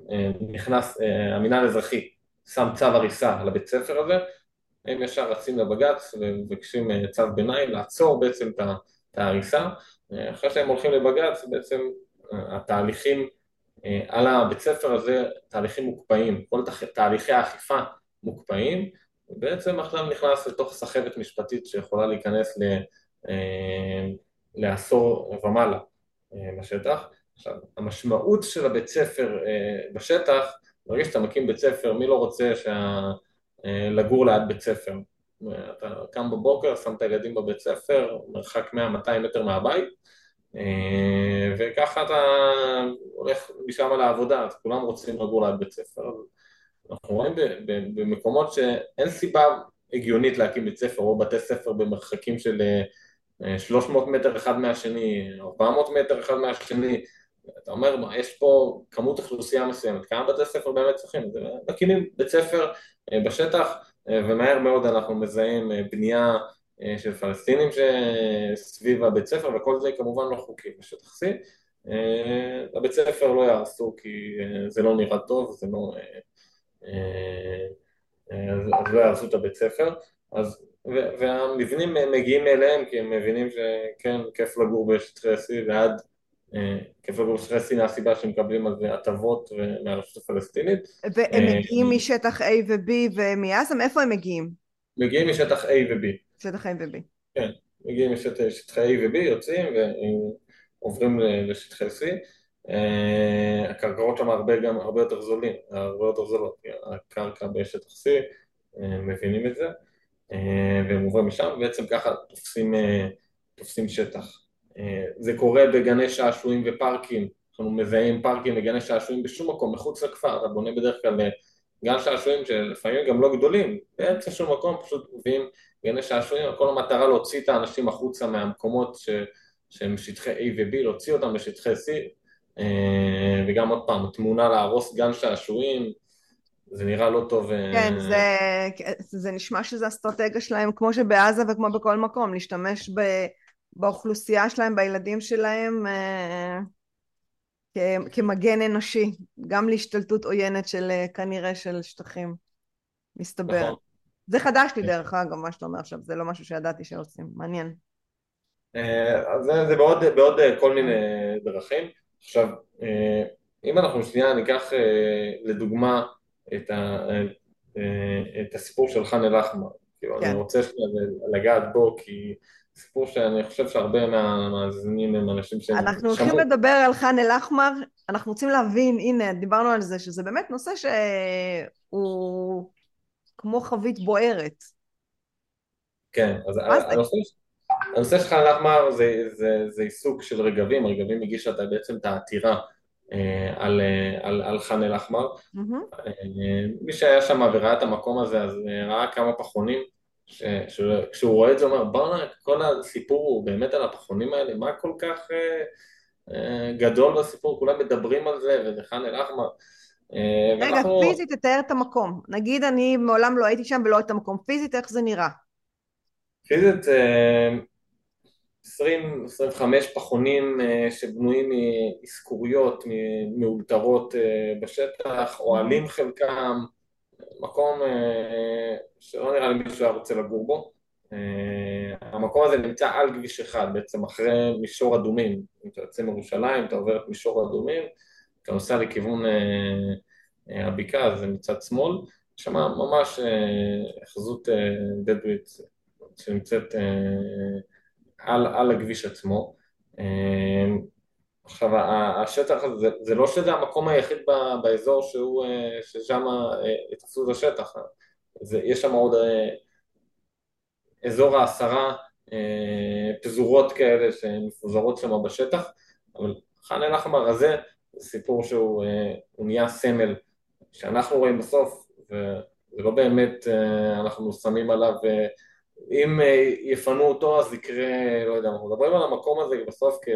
נכנס, המינהל האזרחי שם צו הריסה לבית ספר הזה, הם ישר רצים לבג"ץ ומבקשים צו ביניים לעצור בעצם את ההריסה, אחרי שהם הולכים לבג"ץ בעצם התהליכים על הבית ספר הזה, תהליכים מוקפאים, כל תהליכי האכיפה מוקפאים, ובעצם עכשיו נכנס לתוך סחבת משפטית שיכולה להיכנס לעשור ומעלה בשטח. עכשיו, המשמעות של הבית ספר בשטח, ברגע שאתה מקים בית ספר, מי לא רוצה שה... לגור ליד בית ספר? אתה קם בבוקר, שם את הילדים בבית ספר, מרחק 100-200 מטר מהבית, וככה אתה הולך משם לעבודה, אז כולם רוצים לגור ליד בית ספר. אנחנו רואים במקומות שאין סיבה הגיונית להקים בית ספר או בתי ספר במרחקים של 300 מטר אחד מהשני, 400 מטר אחד מהשני, אתה אומר, יש פה כמות אוכלוסייה מסוימת, כמה בתי ספר באמת צריכים? מקימים בית ספר בשטח, ומהר מאוד אנחנו מזהים בנייה של פלסטינים שסביב הבית ספר, וכל זה כמובן לא חוקי בשטח C. הבית ספר לא יהרסו כי זה לא נראה טוב, זה לא... אז לא יהרסו את הבית ספר, אז... והמבנים מגיעים אליהם כי הם מבינים שכן, כיף לגור בשטחי C ועד בשטחי C מהסיבה שהם מקבלים על זה הטבות מהרשות הפלסטינית. והם מגיעים משטח A ו-B ומעזה? מאיפה הם מגיעים? מגיעים משטח A ו-B. שטח A ו-B. כן, מגיעים משטחי A ו-B, יוצאים ועוברים לשטחי C. הקרקעות שם הרבה גם הרבה יותר זולים, הרבה יותר זולות, הקרקע בשטח C, מבינים את זה, והם עוברים משם, ובעצם ככה תופסים, תופסים שטח. זה קורה בגני שעשועים ופארקים, אנחנו מזהים פארקים וגני שעשועים בשום מקום, מחוץ לכפר, אתה בונה בדרך כלל גן שעשועים שלפעמים גם לא גדולים, באמצע שום מקום פשוט מביאים גני שעשועים, כל המטרה להוציא את האנשים החוצה מהמקומות ש... שהם שטחי A ו-B, להוציא אותם לשטחי C, וגם עוד פעם, תמונה להרוס גן שעשועים, זה נראה לא טוב. כן, זה, זה נשמע שזה אסטרטגיה שלהם, כמו שבעזה וכמו בכל מקום, להשתמש ב, באוכלוסייה שלהם, בילדים שלהם, כמגן אנושי, גם להשתלטות עוינת של כנראה של שטחים, מסתבר. נכון. זה חדש לי דרך אגב, מה שאתה אומר עכשיו, זה לא משהו שידעתי שעושים, מעניין. אז זה, זה בעוד, בעוד כל מיני דרכים. עכשיו, אם אנחנו שנייה ניקח לדוגמה את, ה, את הסיפור של ח'אן אל-אחמר, כאילו, כן. אני רוצה לגעת בו כי סיפור שאני חושב שהרבה מהמאזינים הם אנשים שהם... אנחנו הולכים לדבר על ח'אן אל-אחמר, אנחנו רוצים להבין, הנה, דיברנו על זה, שזה באמת נושא שהוא כמו חבית בוערת. כן, אז הנושא, הנושא של ח'אן אל-אחמר זה, זה, זה עיסוק של רגבים, רגבים הגישה בעצם את העתירה אה, על, על, על ח'אן אל-אחמר. Mm-hmm. מי שהיה שם וראה את המקום הזה, אז ראה כמה פחונים כשהוא רואה את זה הוא אומר בואנה כל הסיפור הוא באמת על הפחונים האלה? מה כל כך אה, אה, גדול בסיפור? כולם מדברים על זה וזה חאן אל-אחמר. אה, רגע ואנחנו... פיזית תתאר את המקום. נגיד אני מעולם לא הייתי שם ולא את המקום. פיזית איך זה נראה? פיזית 20-25 פחונים שבנויים מאזכוריות מאולתרות בשטח אוהלים חלקם מקום אה, שלא נראה לי מישהו היה רוצה לגור בו. אה, המקום הזה נמצא על כביש אחד, בעצם אחרי מישור אדומים. אם אתה יוצא מירושלים, אתה עובר את מישור אדומים, אתה נוסע לכיוון אה, הבקעה, זה מצד שמאל, שם ממש אחזות בדואית שנמצאת על, על הכביש עצמו. עכשיו השטח הזה, זה לא שזה המקום היחיד באזור שהוא, אה, ששם אה, תפסו את השטח, זה, יש שם עוד אה, אזור העשרה פזורות כאלה שמפוזרות שם בשטח. אבל ח'אן אל-אחמר הזה זה סיפור שהוא נהיה סמל שאנחנו רואים בסוף, וזה לא באמת אנחנו שמים עליו, אם יפנו אותו אז יקרה, לא יודע, אנחנו מדברים על המקום הזה בסוף כ,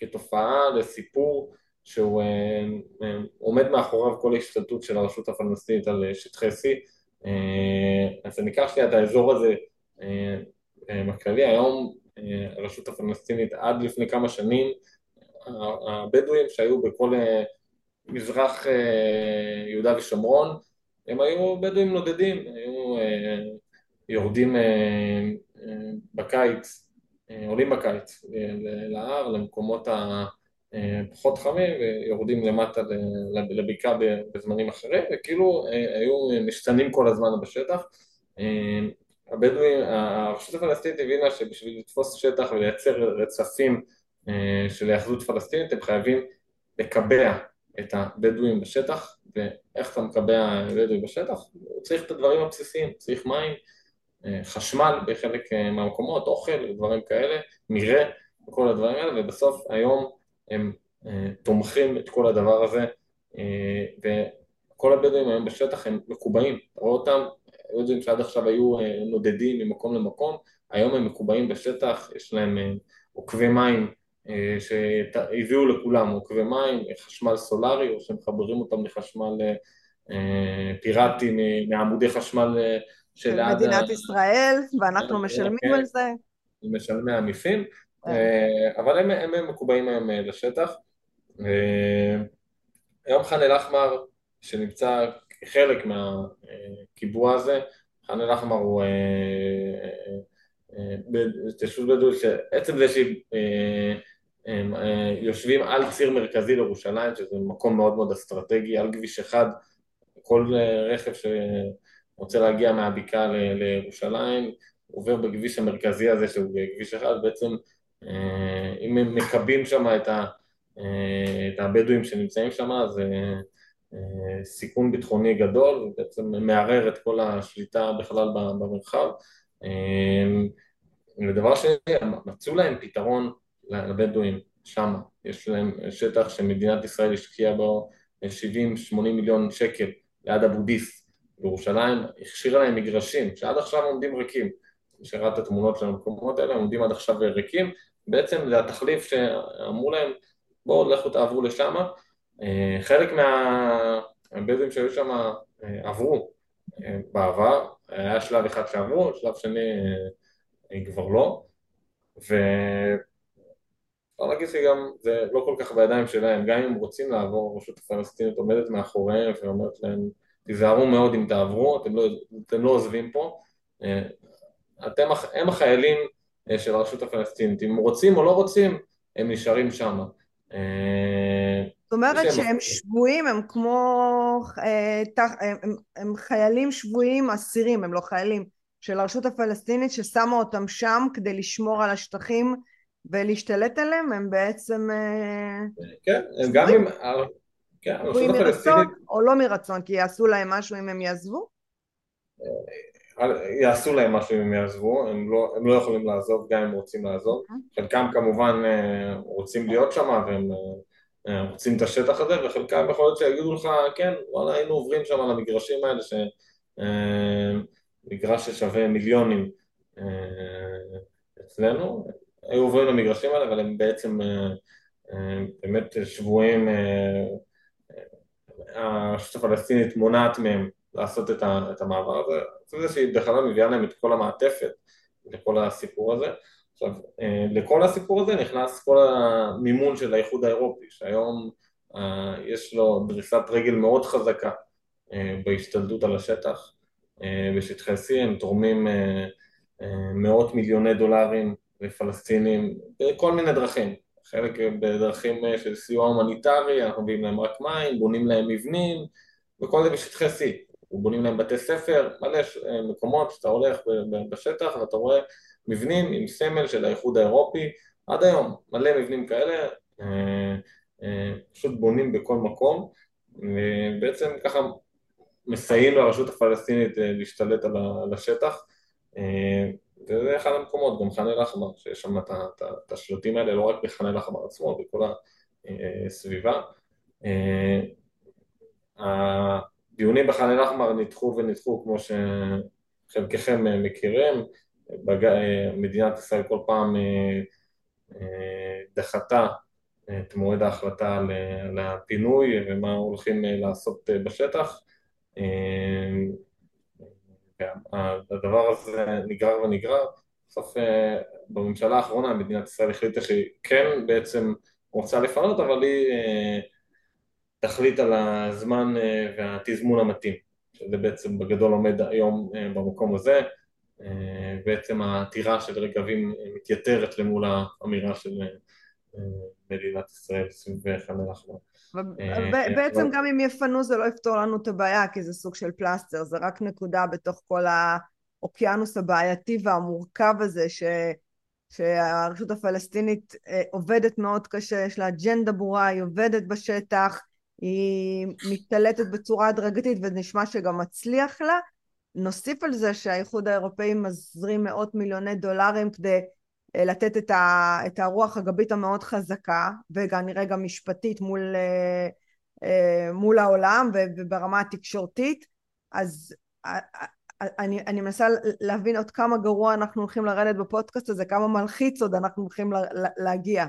כתופעה לסיפור שהוא עומד מאחוריו כל ההשתלטות של הרשות הפלסטינית על שטחי C. אז אני אקח שנייה את האזור הזה בכללי, היום הרשות הפלסטינית עד לפני כמה שנים הבדואים שהיו בכל מזרח יהודה ושומרון הם היו בדואים נודדים, היו יורדים בקיץ, עולים בקיץ להר, למקומות הפחות חמים ויורדים למטה לבקעה בזמנים אחרים וכאילו היו משתנים כל הזמן בשטח הבדואים, הרשות הפלסטינית הבינה שבשביל לתפוס שטח ולייצר רצפים של היאחזות פלסטינית הם חייבים לקבע את הבדואים בשטח ואיך אתה מקבע בדואים בשטח? הוא צריך את הדברים הבסיסיים, צריך מים, חשמל בחלק מהמקומות, אוכל ודברים כאלה, מרעה וכל הדברים האלה ובסוף היום הם תומכים את כל הדבר הזה וכל הבדואים היום בשטח הם מקובעים, אתה רואה אותם הבדואים שעד עכשיו היו נודדים ממקום למקום, היום הם מקובעים בשטח, יש להם עוקבי מים שהביאו לכולם, עוקבי מים, חשמל סולארי או שמחברים אותם לחשמל פיראטי מעמודי חשמל של מדינת ישראל ואנחנו משלמים על זה. משלמי המיסים, אבל הם, הם מקובעים היום לשטח. היום ח'אן אל-אחמר שנמצא כחלק מהקיבוע הזה, ח'אן אל-אחמר הוא התיישבות בדואית שעצם זה שהם יושבים על ציר מרכזי לירושלים, שזה מקום מאוד מאוד אסטרטגי, על כביש אחד, כל רכב שרוצה להגיע מהבקעה לירושלים עובר בכביש המרכזי הזה שהוא כביש אחד, בעצם אם הם מקבים שם את, את הבדואים שנמצאים שם, אז סיכון ביטחוני גדול, ובעצם מערער את כל השליטה בכלל במרחב. ודבר שני, מצאו להם פתרון לבדואים שם, יש להם שטח שמדינת ישראל השקיעה בו 70-80 מיליון שקל ליד אבו דיס בירושלים, הכשירה להם מגרשים שעד עכשיו עומדים ריקים, מי שראה את התמונות של המקומות האלה, הם עומדים עד עכשיו ריקים, בעצם זה התחליף שאמרו להם בואו לכו תעברו לשם, חלק מהבדואים שהיו שם עברו. בעבר, היה שלב אחד שעברו, שלב שני כבר לא, ואפשר להגיד שגם זה לא כל כך בידיים שלהם, גם אם הם רוצים לעבור, הרשות הפלסטינית עומדת מאחוריהם ואומרת להם תיזהרו מאוד אם תעברו, אתם לא, אתם לא עוזבים פה, אתם, הם החיילים של הרשות הפלסטינית, אם רוצים או לא רוצים, הם נשארים שם. זאת אומרת שהם שבויים, הם כמו, הם, הם חיילים שבויים אסירים, הם לא חיילים, של הרשות הפלסטינית ששמה אותם שם כדי לשמור על השטחים ולהשתלט עליהם, הם בעצם... כן, הם גם אם... כן, הרשות הפלסטינית... או לא מרצון, כי יעשו להם משהו אם הם יעזבו? יעשו להם משהו אם הם יעזבו, הם לא, הם לא יכולים לעזוב גם אם רוצים לעזוב, חלקם כמובן רוצים להיות שם והם רוצים את השטח הזה, וחלקם יכול להיות שיגידו לך, כן, וואלה היינו עוברים שם על המגרשים האלה, שמגרש ששווה מיליונים אצלנו, היו עוברים למגרשים האלה, אבל הם בעצם באמת שבויים, הרשות הפלסטינית מונעת מהם לעשות את המעבר הזה, זה שהיא בכלל מביאה להם את כל המעטפת לכל הסיפור הזה. עכשיו, לכל הסיפור הזה נכנס כל המימון של האיחוד האירופי, שהיום יש לו דריסת רגל מאוד חזקה בהשתלטות על השטח, בשטחי C הם תורמים מאות מיליוני דולרים לפלסטינים בכל מיני דרכים, חלק בדרכים של סיוע הומניטרי, אנחנו מביאים להם רק מים, בונים להם מבנים וכל זה בשטחי C. בונים להם בתי ספר, מלא מקומות שאתה הולך בשטח ואתה רואה מבנים עם סמל של האיחוד האירופי, עד היום מלא מבנים כאלה, פשוט בונים בכל מקום, ובעצם ככה מסייעים לרשות הפלסטינית להשתלט על השטח, וזה אחד המקומות, גם ח'אן אל-אחמר, שיש שם את השלטים האלה לא רק בח'אן אל-אחמר עצמו, בכל הסביבה. הדיונים בח'אן אל-אחמר נדחו ונדחו כמו שחלקכם מכירים, מדינת ישראל כל פעם דחתה את מועד ההחלטה לפינוי ומה הולכים לעשות בשטח. הדבר הזה נגרר ונגרר, בסוף בממשלה האחרונה מדינת ישראל החליטה שהיא כן בעצם רוצה לפנות, אבל היא תחליט על הזמן והתזמון המתאים, שזה בעצם בגדול עומד היום במקום הזה, בעצם העתירה של רגבים מתייתרת למול האמירה של מדינת ישראל סביב ח'אן אל-אחמר. בעצם גם אם יפנו זה לא יפתור לנו את הבעיה כי זה סוג של פלסטר, זה רק נקודה בתוך כל האוקיינוס הבעייתי והמורכב הזה ש... שהרשות הפלסטינית עובדת מאוד קשה, יש לה אג'נדה ברורה, היא עובדת בשטח, היא מתעלטת בצורה הדרגתית ונשמע שגם מצליח לה. נוסיף על זה שהאיחוד האירופאי מזרים מאות מיליוני דולרים כדי אה, לתת את, ה, את הרוח הגבית המאוד חזקה וכנראה גם משפטית מול, אה, אה, מול העולם וברמה התקשורתית אז אני, אני מנסה להבין עוד כמה גרוע אנחנו הולכים לרדת בפודקאסט הזה, כמה מלחיץ עוד אנחנו הולכים להגיע.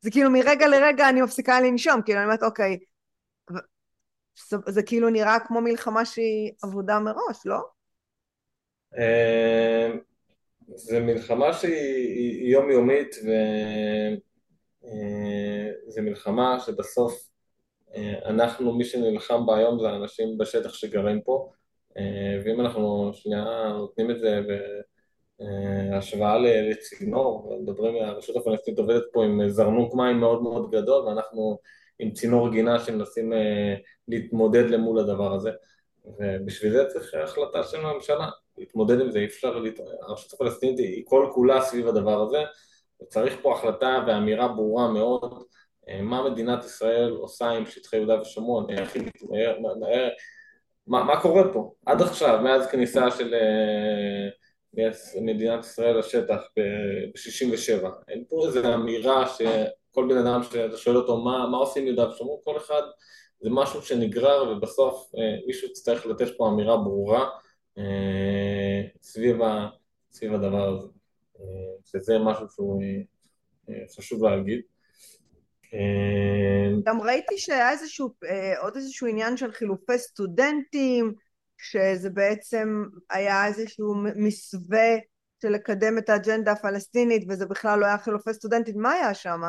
זה כאילו מרגע לרגע אני מפסיקה לנשום, כאילו אני אומרת אוקיי, זה, זה כאילו נראה כמו מלחמה שהיא עבודה מראש, לא? זה מלחמה שהיא יומיומית וזה מלחמה שבסוף אנחנו, מי שנלחם בה היום זה האנשים בשטח שגרים פה ואם אנחנו שנייה נותנים את זה בהשוואה לצינור, מדברים, הרשות הפלסטינית עובדת פה עם זרנוק מים מאוד מאוד גדול ואנחנו עם צינור גינה שמנסים להתמודד למול הדבר הזה ובשביל זה צריך החלטה של הממשלה להתמודד עם זה, אי אפשר, הרשות הפלסטינית היא כל כולה סביב הדבר הזה, וצריך פה החלטה ואמירה ברורה מאוד אה, מה מדינת ישראל עושה עם שטחי יהודה ושומרון, איך היא מתמהר, מה, מה קורה פה? עד עכשיו, מאז כניסה של אה, מדינת ישראל לשטח ב-67, אין פה איזו אמירה שכל בן אדם שאתה שואל אותו מה, מה עושים יהודה ושומרון, כל אחד זה משהו שנגרר ובסוף אה, מישהו יצטרך לתת פה אמירה ברורה אה, סביב, ה, סביב הדבר הזה, אה, שזה משהו שהוא חשוב להגיד. גם ראיתי שהיה איזשהו, עוד איזשהו עניין של חילופי סטודנטים, שזה בעצם היה איזשהו מסווה של לקדם את האג'נדה הפלסטינית וזה בכלל לא היה חילופי סטודנטים, מה היה שם?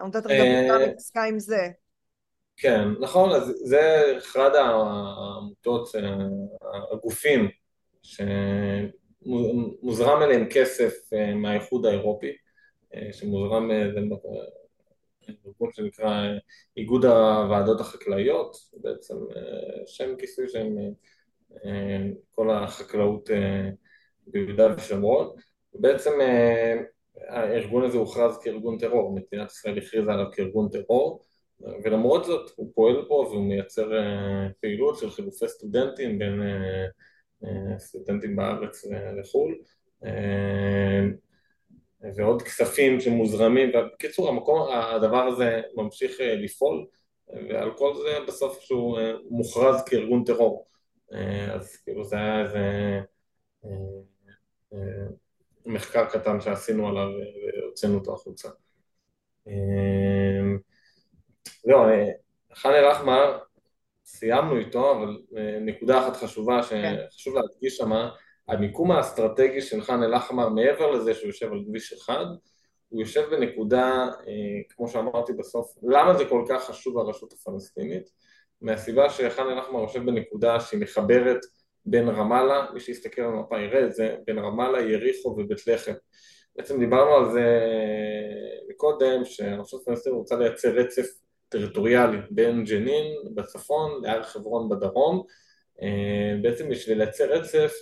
עמותת רגע מתעסקה עם זה. כן, נכון, אז זה אחד העמותות, הגופים שמוזרם אליהם כסף אה, מהאיחוד האירופי, אה, שמוזרם, אה, זה ארגון שנקרא איגוד הוועדות החקלאיות, בעצם שם כיסוי שהם כל החקלאות ביהודה ושומרון, בעצם הארגון הזה הוכרז כארגון טרור, מדינת ישראל הכריזה עליו כארגון טרור ולמרות זאת הוא פועל פה והוא מייצר אה, פעילות של חילופי סטודנטים בין אה, אה, סטודנטים בארץ לחו"ל ועוד כספים שמוזרמים, בקיצור המקום, הדבר הזה ממשיך לפעול ועל כל זה בסוף שהוא מוכרז כארגון טרור. אז כאילו זה היה איזה מחקר קטן שעשינו עליו והוצאנו אותו החוצה זהו, אה, ח'אן אל-אחמר, סיימנו איתו, אבל אה, נקודה אחת חשובה שחשוב להדגיש שמה, המיקום האסטרטגי של ח'אן אל-אחמר, מעבר לזה שהוא יושב על כביש אחד, הוא יושב בנקודה, אה, כמו שאמרתי בסוף, למה זה כל כך חשוב לרשות הפלסטינית? מהסיבה שח'אן אל-אחמר יושב בנקודה שהיא מחברת בין רמאללה, מי שיסתכל על המפה יראה את זה, בין רמאללה, יריחו ובית לחם. בעצם דיברנו על זה קודם, שהרשות הפלסטינית רוצה לייצר רצף טריטוריאלי בין ג'נין בצפון להר חברון בדרום, אה, בעצם בשביל לייצר רצף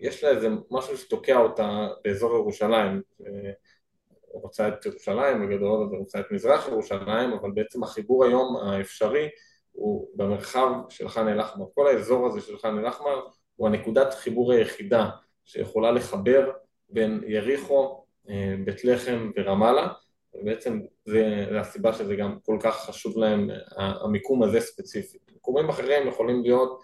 יש לה איזה משהו שתוקע אותה באזור ירושלים, אה, רוצה את ירושלים בגדול ורוצה את מזרח ירושלים, אבל בעצם החיבור היום האפשרי הוא במרחב של ח'אן אל-אחמר, כל האזור הזה של ח'אן אל-אחמר הוא הנקודת חיבור היחידה שיכולה לחבר בין יריחו, בית לחם ורמאללה, ובעצם זה, זה הסיבה שזה גם כל כך חשוב להם, המיקום הזה ספציפית. מיקומים אחרים יכולים להיות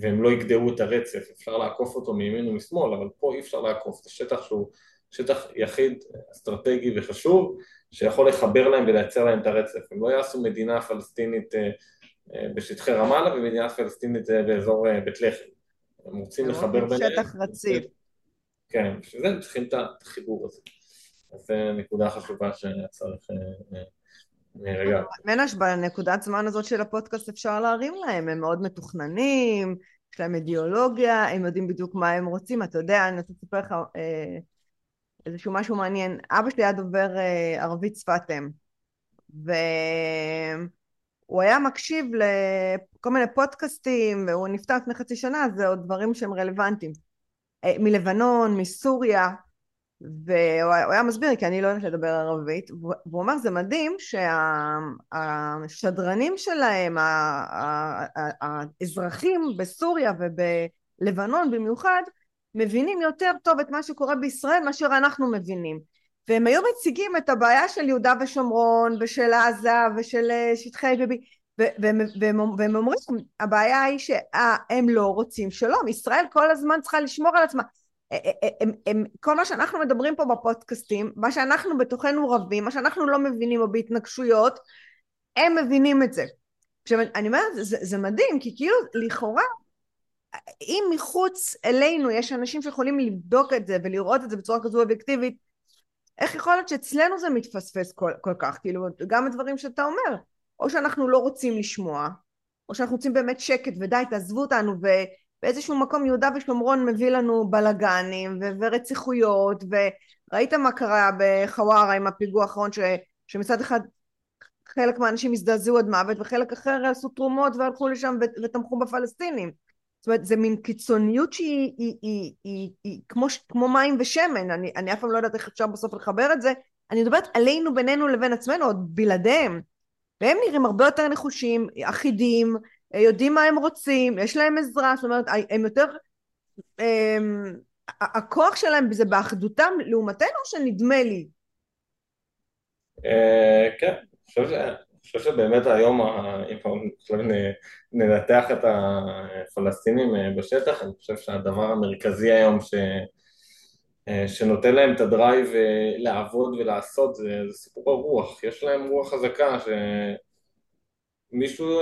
והם לא יגדרו את הרצף, אפשר לעקוף אותו מימין ומשמאל, אבל פה אי אפשר לעקוף, זה שטח שהוא שטח יחיד, אסטרטגי וחשוב, שיכול לחבר להם ולייצר להם את הרצף. הם לא יעשו מדינה פלסטינית אה, אה, בשטחי רמאללה ומדינה פלסטינית אה, באזור בית לחם. הם רוצים לחבר ביניהם. שטח רציף. כן, בשביל זה הם צריכים את החיבור הזה. אז זו נקודה חשובה שצריך רגע. מנש, בנקודת זמן הזאת של הפודקאסט אפשר להרים להם, הם מאוד מתוכננים, יש להם אידיאולוגיה, הם יודעים בדיוק מה הם רוצים, אתה יודע, אני רוצה לספר לך איזשהו משהו מעניין. אבא שלי היה דובר אה, ערבית שפת אם, והוא היה מקשיב לכל מיני פודקאסטים, והוא נפטר לפני חצי שנה, זה עוד דברים שהם רלוונטיים. אה, מלבנון, מסוריה, והוא היה מסביר כי אני לא יודעת לדבר ערבית, והוא אמר זה מדהים שהשדרנים שלהם, האזרחים בסוריה ובלבנון במיוחד, מבינים יותר טוב את מה שקורה בישראל מאשר אנחנו מבינים. והם היו מציגים את הבעיה של יהודה ושומרון ושל עזה ושל אה, שטחי והם, והם אומרים הבעיה היא שהם לא רוצים שלום ישראל כל הזמן צריכה לשמור על עצמה הם, הם, כל מה שאנחנו מדברים פה בפודקאסטים מה שאנחנו בתוכנו רבים מה שאנחנו לא מבינים או בהתנגשויות הם מבינים את זה עכשיו אני אומרת זה, זה מדהים כי כאילו לכאורה אם מחוץ אלינו יש אנשים שיכולים לבדוק את זה ולראות את זה בצורה כזו אובייקטיבית, איך יכול להיות שאצלנו זה מתפספס כל, כל כך? כאילו, גם הדברים שאתה אומר, או שאנחנו לא רוצים לשמוע, או שאנחנו רוצים באמת שקט ודי, תעזבו אותנו, ובאיזשהו מקום יהודה ושומרון מביא לנו בלאגנים ו- ורציחויות, וראית מה קרה בחווארה עם הפיגוע האחרון, ש- שמצד אחד חלק מהאנשים הזדעזעו עד מוות, וחלק אחר עשו תרומות והלכו לשם ותמכו בפלסטינים. זאת אומרת, זה מין קיצוניות שהיא היא, היא, היא, היא כמו, כמו מים ושמן, אני, אני אף פעם לא יודעת איך אפשר בסוף לחבר את זה, אני מדברת עלינו בינינו לבין עצמנו, עוד בלעדיהם, והם נראים הרבה יותר נחושים, אחידים, יודעים מה הם רוצים, יש להם עזרה, זאת אומרת, הם יותר, הם, הכוח שלהם זה באחדותם לעומתנו, שנדמה לי? אה, כן, אני חושב שבאמת היום, אם ננתח את הפלסטינים אה, בשטח, אני חושב שהדבר המרכזי היום ש... אה, שנותן להם את הדרייב אה, לעבוד ולעשות זה, זה סיפור הרוח, יש להם רוח חזקה שמישהו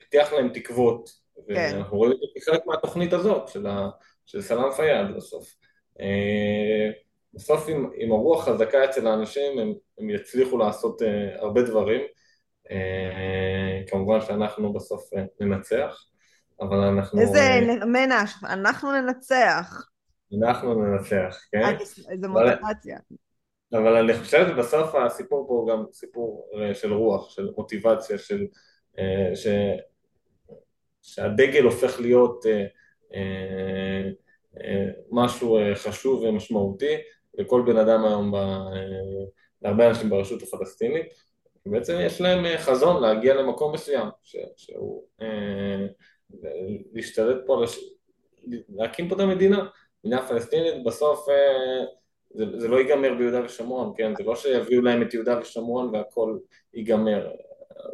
פיתח להם תקוות כן. ואנחנו רואים את זה כחלק מהתוכנית הזאת של, ה... של סלאם פיאד בסוף בסוף עם, עם הרוח חזקה אצל האנשים הם, הם יצליחו לעשות הרבה דברים אה, כמובן שאנחנו בסוף אה, ננצח, אבל אנחנו... איזה אה, מנש, אנחנו ננצח. אנחנו ננצח, כן? איזה מוטיבציה. אבל אני חושב שבסוף הסיפור פה הוא גם סיפור של רוח, של מוטיבציה, של... ש... שהדגל הופך להיות משהו חשוב ומשמעותי לכל בן אדם היום, ב... להרבה אנשים ברשות הפלסטינית. בעצם יש להם אה, חזון להגיע למקום מסוים, ש, שהוא אה, להשתלט פה, לש, להקים פה את המדינה, מדינה פלסטינית, בסוף אה, זה, זה לא ייגמר ביהודה ושומרון, כן? זה לא שיביאו להם את יהודה ושומרון והכל ייגמר.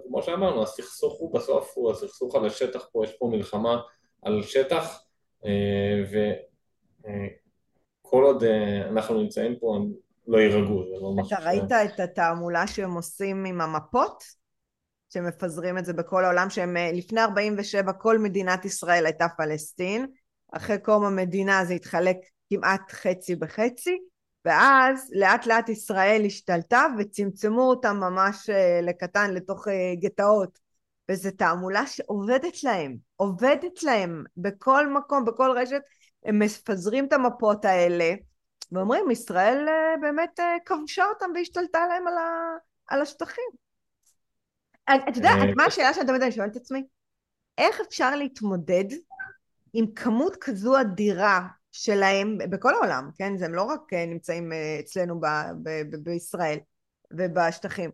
כמו שאמרנו, הסכסוך הוא בסוף, הוא הסכסוך על השטח פה, יש פה מלחמה על שטח, אה, וכל אה, עוד אה, אנחנו נמצאים פה, לא יירגעו, זה לא משהו... אתה ראית ש... את התעמולה שהם עושים עם המפות? שמפזרים את זה בכל העולם, שהם לפני 47 כל מדינת ישראל הייתה פלסטין, אחרי קום המדינה זה התחלק כמעט חצי בחצי, ואז לאט לאט ישראל השתלטה וצמצמו אותם ממש אה, לקטן לתוך אה, גטאות, וזו תעמולה שעובדת להם, עובדת להם בכל מקום, בכל רשת, הם מפזרים את המפות האלה, ואומרים, ישראל אה, באמת כבשה אותם והשתלטה להם על, ה... על השטחים. אתה יודע, מה השאלה שאני תמיד אני שואלת את עצמי? איך אפשר להתמודד עם כמות כזו אדירה שלהם בכל העולם, כן? הם לא רק נמצאים אצלנו ב- ב- ב- בישראל ובשטחים.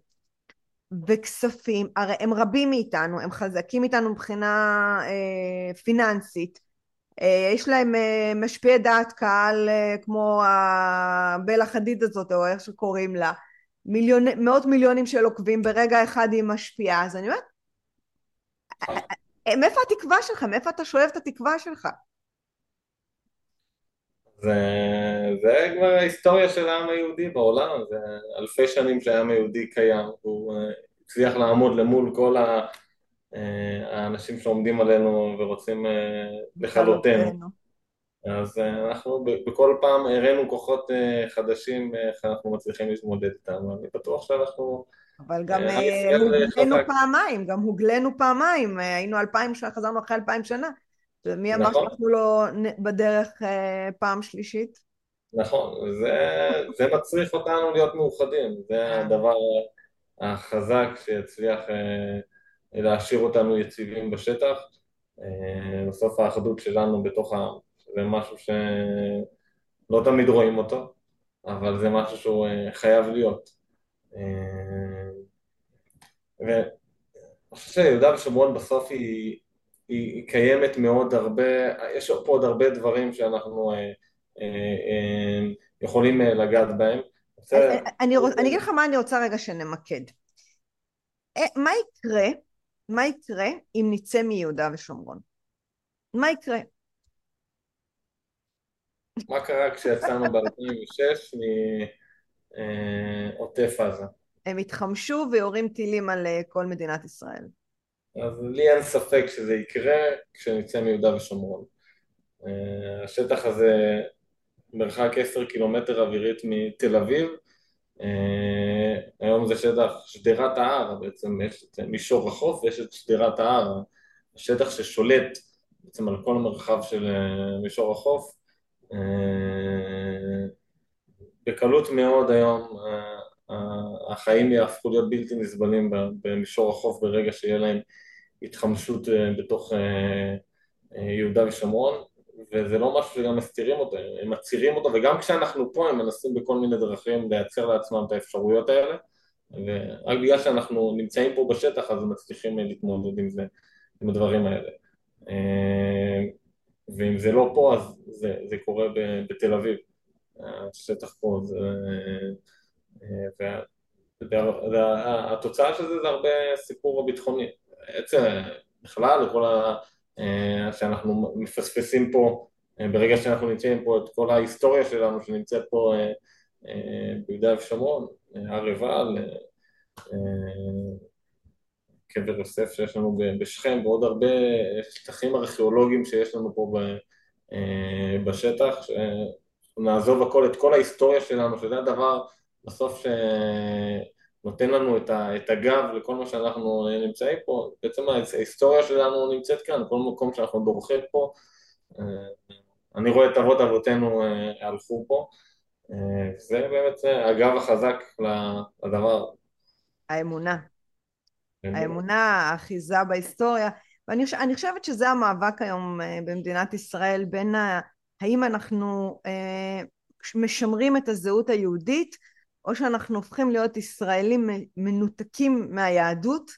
וכספים, הרי הם רבים מאיתנו, הם חזקים מאיתנו מבחינה אה, פיננסית, אה, יש להם אה, משפיעי דעת קהל אה, כמו הבלה חדיד הזאת או איך שקוראים לה מיליון, מאות מיליונים של עוקבים ברגע אחד היא משפיעה אז אני אומרת מאיפה התקווה שלך? מאיפה אתה שואב את התקווה שלך? זה, זה כבר ההיסטוריה של העם היהודי בעולם, זה אלפי שנים שהעם היהודי קיים, הוא הצליח לעמוד למול כל ה... אה, האנשים שעומדים עלינו ורוצים אה, לכלותנו. אז אה, אנחנו בכל פעם הראינו כוחות חדשים איך אנחנו מצליחים להתמודד איתם, אני בטוח שאנחנו... אבל גם הוגלנו פעמיים, גם הוגלנו פעמיים, היינו אלפיים שנה, חזרנו אחרי אלפיים שנה. ומי אמר נכון. שאנחנו לא בדרך פעם שלישית? נכון, זה, זה מצריך אותנו להיות מאוחדים, זה הדבר החזק שיצליח להשאיר אותנו יציבים בשטח. אה, בסוף האחדות שלנו בתוך העם זה משהו שלא תמיד רואים אותו, אבל זה משהו שהוא אה, חייב להיות. אה, ואני חושב שיהודה ושומרון בסוף היא, היא, קיימת מאוד הרבה, יש פה עוד הרבה דברים שאנחנו יכולים לגעת בהם. אני, אני אגיד לך מה אני רוצה רגע שנמקד. מה יקרה מה יקרה אם נצא מיהודה ושומרון? מה יקרה? מה קרה כשיצאנו ב-2006 מעוטף עזה? הם התחמשו ויורים טילים על אה, כל מדינת ישראל. אז לי אין ספק שזה יקרה כשנצא מיהודה ושומרון. אה, השטח הזה מרחק עשר קילומטר אווירית מתל אביב, אה, היום זה שטח שדרת ההר, בעצם יש את מישור החוף ויש את שדרת ההר, השטח ששולט בעצם על כל המרחב של אה, מישור החוף. בקלות מאוד היום החיים יהפכו להיות בלתי נסבלים במישור החוף ברגע שיהיה להם התחמשות בתוך יהודה ושומרון וזה לא משהו שגם מסתירים אותו, הם מצהירים אותו, וגם כשאנחנו פה הם מנסים בכל מיני דרכים לייצר לעצמם את האפשרויות האלה, ורק בגלל שאנחנו נמצאים פה בשטח אז הם מצליחים להתמודד עם זה, עם הדברים האלה. אה, ואם זה לא פה אז זה, זה קורה בתל אביב, השטח פה זה... והתוצאה של זה זה הרבה סיפור ביטחוני. בעצם בכלל לכל ה... אה, שאנחנו מפספסים פה, אה, ברגע שאנחנו נמצאים פה את כל ההיסטוריה שלנו שנמצאת פה אה, ביהודה ושומרון, הר עיבל, קבר יוסף שיש לנו בשכם ועוד הרבה שטחים ארכיאולוגיים שיש לנו פה בשטח, נעזוב הכל, את כל ההיסטוריה שלנו, שזה הדבר בסוף ש... נותן לנו את, ה, את הגב לכל מה שאנחנו נמצאים פה, בעצם ההיסטוריה שלנו נמצאת כאן, כל מקום שאנחנו דורכים פה, אה, אני רואה את אבות אבותינו אה, הלכו פה, אה, זה באמת הגב החזק לדבר. האמונה. האמונה, האחיזה בהיסטוריה, ואני חושבת שזה המאבק היום במדינת ישראל בין ה... האם אנחנו משמרים את הזהות היהודית או שאנחנו הופכים להיות ישראלים מנותקים מהיהדות,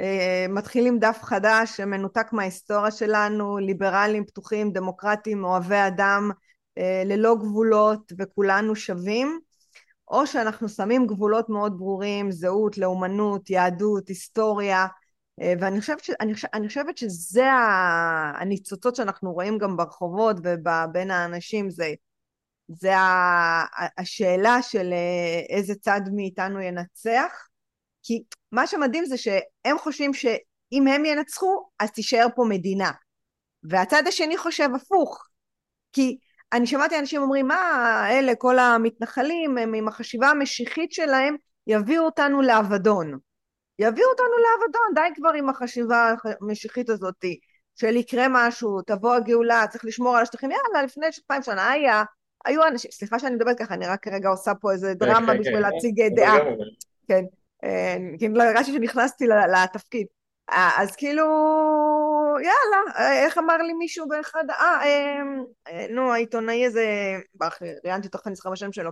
אה, מתחילים דף חדש שמנותק מההיסטוריה שלנו, ליברלים, פתוחים, דמוקרטים, אוהבי אדם, אה, ללא גבולות וכולנו שווים, או שאנחנו שמים גבולות מאוד ברורים, זהות, לאומנות, יהדות, היסטוריה, אה, ואני חושבת, ש, אני חושבת, אני חושבת שזה הניצוצות שאנחנו רואים גם ברחובות ובין האנשים, זה זה השאלה של אה, איזה צד מאיתנו ינצח, כי מה שמדהים זה שהם חושבים שאם הם ינצחו אז תישאר פה מדינה, והצד השני חושב הפוך, כי אני שמעתי אנשים אומרים מה אלה כל המתנחלים הם עם החשיבה המשיחית שלהם יביאו אותנו לאבדון, יביאו אותנו לאבדון, די כבר עם החשיבה המשיחית הזאתי של יקרה משהו, תבוא הגאולה, צריך לשמור על השטחים, יאללה לפני אלפיים שנה היה היו אנשים, סליחה שאני מדברת ככה, אני רק כרגע עושה פה איזה כן, דרמה כן, בשביל כן, להציג דעה. כן, אה, כאילו הרגשתי שנכנסתי לתפקיד. אה, אז כאילו, יאללה, איך אמר לי מישהו באחד, אה, נו, העיתונאי הזה, ראיינתי אותו, אני זוכר בשם שלו.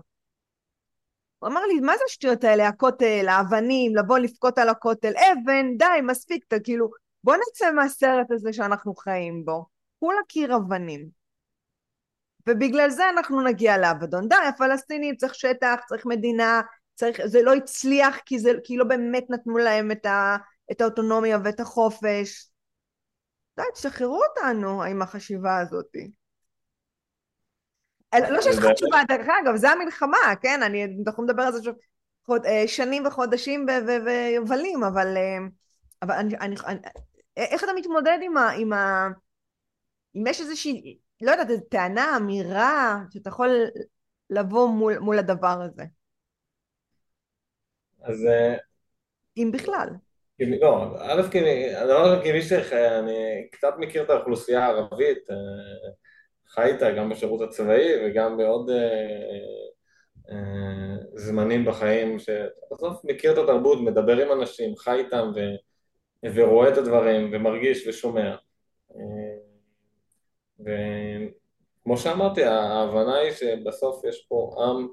הוא אמר לי, מה זה השטויות האלה, הכותל, האבנים, לבוא לבכות על הכותל, אבן, די, מספיק, כאילו, בוא נצא מהסרט הזה שאנחנו חיים בו. כולה קיר אבנים. ובגלל זה אנחנו נגיע לאבדון. די, הפלסטינים צריך שטח, צריך מדינה, צריך, זה לא הצליח כי, זה, כי לא באמת נתנו להם את, ה, את האוטונומיה ואת החופש. די, תשחררו אותנו עם החשיבה הזאת. לא שיש לך תשובה, דרך אגב, זה המלחמה, כן? אני, אנחנו נדבר על זה חוד, אה, שנים וחודשים ויובלים, אבל, אה, אבל אני, אני, אני, איך אתה מתמודד עם ה... עם ה אם יש איזושהי, לא יודעת, איזו טענה, אמירה, שאתה יכול לבוא מול, מול הדבר הזה? אז... אה, אם בכלל. לא, א', הדבר כמי שאני קצת מכיר את האוכלוסייה הערבית, חי איתה גם בשירות הצבאי וגם בעוד אה, זמנים בחיים שבסוף מכיר את התרבות, מדבר עם אנשים, חי איתם ו, ורואה את הדברים ומרגיש ושומע אה, וכמו שאמרתי, ההבנה היא שבסוף יש פה עם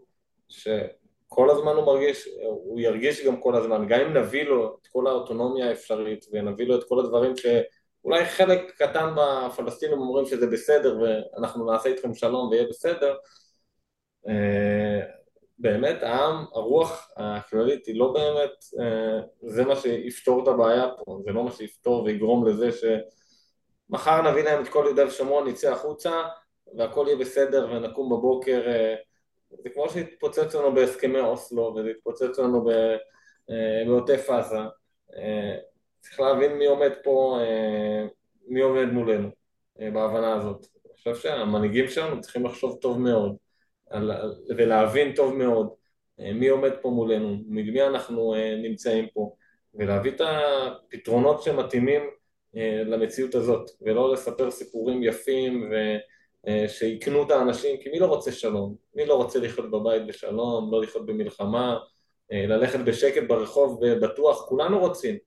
שכל הזמן הוא מרגיש, הוא ירגיש גם כל הזמן, גם אם נביא לו את כל האוטונומיה האפשרית ונביא לו את כל הדברים שאולי חלק קטן בפלסטינים אומרים שזה בסדר ואנחנו נעשה איתכם שלום ויהיה בסדר אה, באמת העם, הרוח הכללית היא לא באמת, אה, זה מה שיפתור את הבעיה פה, זה לא מה שיפתור ויגרום לזה שמחר נביא להם את כל יהודה ושומרון, נצא החוצה והכל יהיה בסדר ונקום בבוקר, אה, זה כמו שהתפוצץ לנו בהסכמי אוסלו וזה התפוצץ לנו אה, בעוטף עזה, צריך להבין מי עומד פה, מי עומד מולנו בהבנה הזאת. אני חושב שהמנהיגים שלנו צריכים לחשוב טוב מאוד ולהבין טוב מאוד אה, מי עומד פה מולנו, מי אנחנו אה, נמצאים פה, ולהביא את הפתרונות שמתאימים אה, למציאות הזאת, ולא לספר סיפורים יפים שיקנו את האנשים, כי מי לא רוצה שלום? מי לא רוצה לחיות בבית בשלום, לא לחיות במלחמה, ללכת בשקט ברחוב בטוח, כולנו רוצים.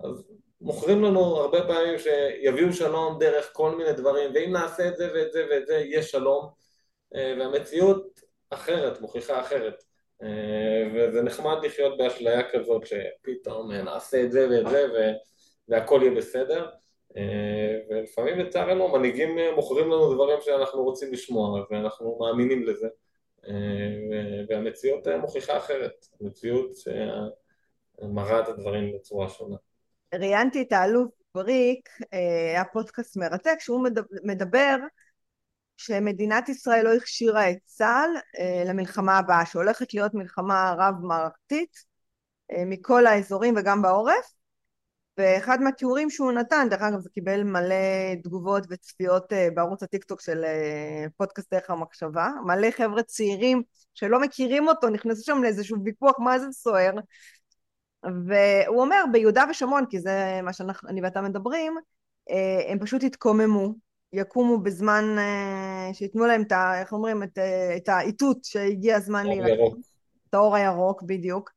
אז מוכרים לנו הרבה פעמים שיביאו שלום דרך כל מיני דברים, ואם נעשה את זה ואת זה ואת זה, יהיה שלום. אה, והמציאות אחרת, מוכיחה אחרת. אה, וזה נחמד לחיות באשליה כזאת שפתאום אה, נעשה את זה ואת זה והכל יהיה בסדר. ולפעמים לצערנו מנהיגים מוכרים לנו דברים שאנחנו רוצים לשמוע ואנחנו מאמינים לזה. והמציאות מוכיחה אחרת, המציאות שמראה את הדברים בצורה שונה. ראיינתי את האלוף בריק, היה פודקאסט מרתק, שהוא מדבר שמדינת ישראל לא הכשירה את צה"ל אה, למלחמה הבאה, שהולכת להיות מלחמה רב-מערכתית אה, מכל האזורים וגם בעורף, ואחד מהתיאורים שהוא נתן, דרך אגב זה קיבל מלא תגובות וצפיות אה, בערוץ הטיקטוק של פודקאסט דרך המחשבה, מלא חבר'ה צעירים שלא מכירים אותו, נכנסו שם לאיזשהו ויכוח מה זה סוער, והוא אומר ביהודה ושומרון, כי זה מה שאני ואתה מדברים, הם פשוט התקוממו יקומו בזמן שייתנו להם את ה... איך אומרים? את, את האיתות שהגיע הזמן להילחם. את האור הירוק, בדיוק.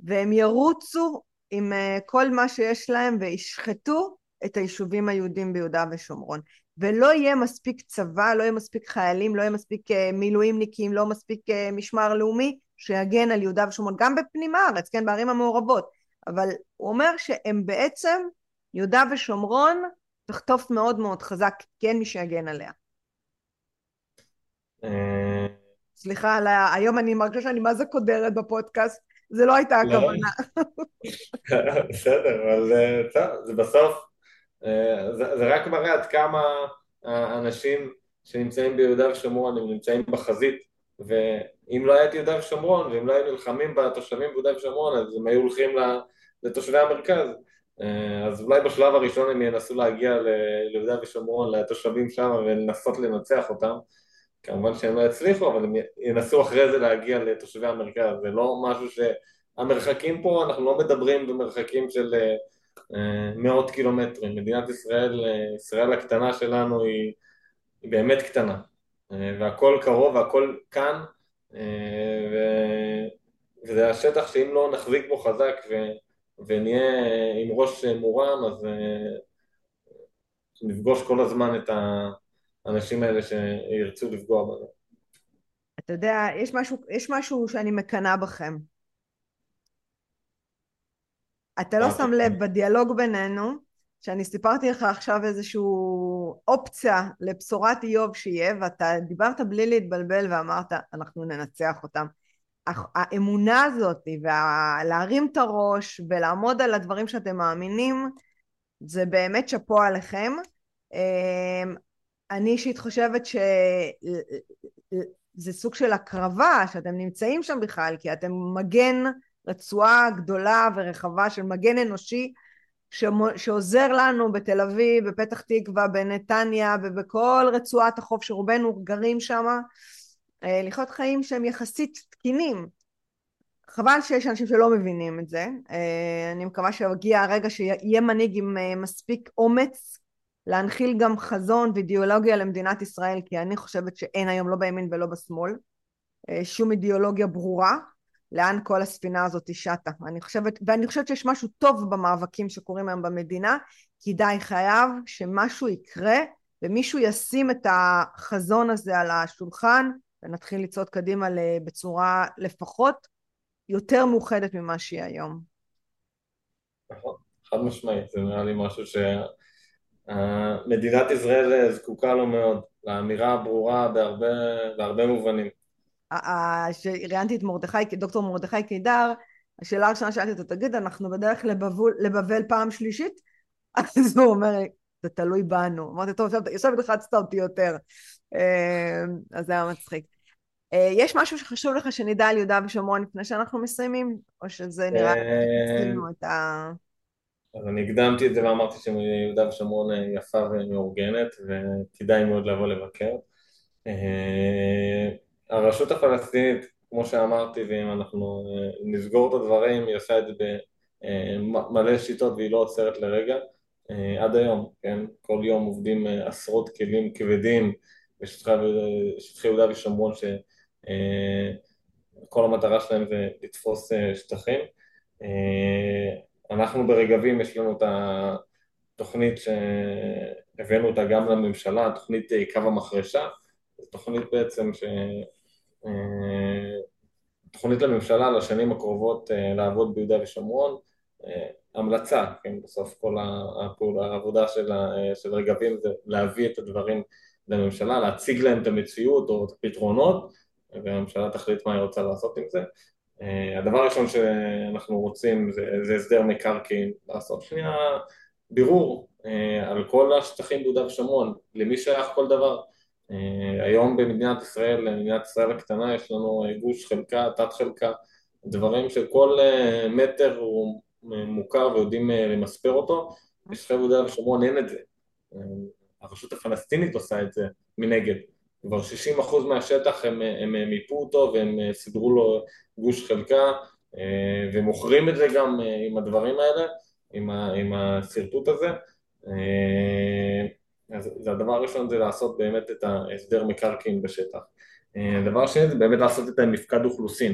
והם ירוצו עם uh, כל מה שיש להם וישחטו את היישובים היהודים ביהודה ושומרון. ולא יהיה מספיק צבא, לא יהיה מספיק חיילים, לא יהיה מספיק uh, מילואימניקים, לא מספיק uh, משמר לאומי שיגן על יהודה ושומרון, גם בפנים הארץ, כן, בערים המעורבות. אבל הוא אומר שהם בעצם, יהודה ושומרון, תחטוף מאוד מאוד חזק, כי אין מי שיגן עליה. אה, סליחה, היום אני מרגישה שאני מה זה קודרת בפודקאסט, זה לא הייתה לא. הכוונה. בסדר, אבל זה בסוף, אה, זה רק מראה עד כמה האנשים שנמצאים ביהודה ושומרון הם נמצאים בחזית, ואם לא היה את יהודה ושומרון, ואם לא היו נלחמים בתושבים ביהודה ושומרון, אז הם היו הולכים לתושבי המרכז. אה, אז אולי בשלב הראשון הם ינסו להגיע ליהודה ושומרון, לתושבים שם ולנסות לנצח אותם כמובן שהם לא יצליחו, אבל הם ינסו אחרי זה להגיע לתושבי המרכז, זה לא משהו ש... המרחקים פה, אנחנו לא מדברים במרחקים של אה, מאות קילומטרים, מדינת ישראל, אה, ישראל הקטנה שלנו היא, היא באמת קטנה, והכל קרוב והכל כאן, וזה השטח שאם לא נחזיק בו חזק ו... ונהיה עם ראש מורם, אז אה, נפגוש כל הזמן את האנשים האלה שירצו לפגוע בנו. אתה יודע, יש משהו, יש משהו שאני מקנאה בכם. אתה לא שם לב בדיאלוג בינינו, שאני סיפרתי לך עכשיו איזושהי אופציה לבשורת איוב שיהיה, ואתה דיברת בלי להתבלבל ואמרת, אנחנו ננצח אותם. האמונה הזאת ולהרים את הראש ולעמוד על הדברים שאתם מאמינים, זה באמת שאפו עליכם. אני אישית חושבת שזה סוג של הקרבה שאתם נמצאים שם בכלל, כי אתם מגן רצועה גדולה ורחבה של מגן אנושי שעוזר לנו בתל אביב, בפתח תקווה, בנתניה ובכל רצועת החוף שרובנו גרים שם אה, לחיות חיים שהם יחסית תקינים. חבל שיש אנשים שלא מבינים את זה. אה, אני מקווה שיגיע הרגע שיהיה מנהיג עם אה, מספיק אומץ להנחיל גם חזון ואידיאולוגיה למדינת ישראל, כי אני חושבת שאין היום לא בימין ולא בשמאל שום אידיאולוגיה ברורה לאן כל הספינה הזאת שטה. אני חושבת, ואני חושבת שיש משהו טוב במאבקים שקורים היום במדינה, כדאי חייב שמשהו יקרה ומישהו ישים את החזון הזה על השולחן ונתחיל לצעוד קדימה בצורה לפחות יותר מאוחדת ממה שהיא היום. נכון, חד משמעית, זה נראה לי משהו שמדינת ישראל זקוקה לו מאוד, לאמירה הברורה בהרבה, בהרבה מובנים. שראיינתי את מרדכי, דוקטור מרדכי קידר, השאלה הראשונה שאלתי אותו, תגיד, אנחנו בדרך לבבול, לבבל פעם שלישית? (laughs) אז הוא אומר, זה תלוי בנו. אמרתי, טוב, עכשיו לחצת אותי יותר. אה, אז זה היה מצחיק. אה, יש משהו שחשוב לך שנדע על יהודה ושומרון לפני שאנחנו מסיימים? או שזה נראה לי את ה... אז אני הקדמתי את זה ואמרתי שיהודה ושומרון יפה ומאורגנת וכדאי מאוד לבוא לבקר. אה, הרשות הפלסטינית, כמו שאמרתי, ואם אנחנו נסגור את הדברים, היא עושה את זה במלא שיטות והיא לא עוצרת לרגע. עד היום, כן? כל יום עובדים עשרות כלים כבדים בשטחי יהודה ושומרון אה, כל המטרה שלהם זה לתפוס אה, שטחים. אה, אנחנו ברגבים, יש לנו את התוכנית שהבאנו אותה גם לממשלה, תוכנית קו המחרשה, תוכנית בעצם ש... תוכנית לממשלה לשנים הקרובות לעבוד ביהודה ושומרון, המלצה, כן, בסוף כל הפעולה, העבודה של, של רגבים זה להביא את הדברים לממשלה, להציג להם את המציאות או את הפתרונות והממשלה תחליט מה היא רוצה לעשות עם זה. אה, הדבר הראשון שאנחנו רוצים זה, זה הסדר מקרקעין, לעשות שנייה בירור אה, על כל השטחים ביהודה ושומרון, למי שייך כל דבר. אה, היום במדינת ישראל, במדינת ישראל הקטנה, יש לנו גוש חלקה, תת חלקה, דברים שכל מטר הוא מוכר ויודעים למספר אותו, בשטחי ביהודה ושומרון אין את זה. הרשות הפלסטינית עושה את זה מנגד. כבר 60% מהשטח הם, הם, הם מיפו אותו והם אה, סידרו לו גוש חלקה אה, ומוכרים את זה גם אה, עם הדברים האלה, עם, ה, עם השרטוט הזה. אז הדבר הראשון זה לעשות באמת את ההסדר מקרקעין בשטח. הדבר השני זה באמת לעשות את המפקד אוכלוסין.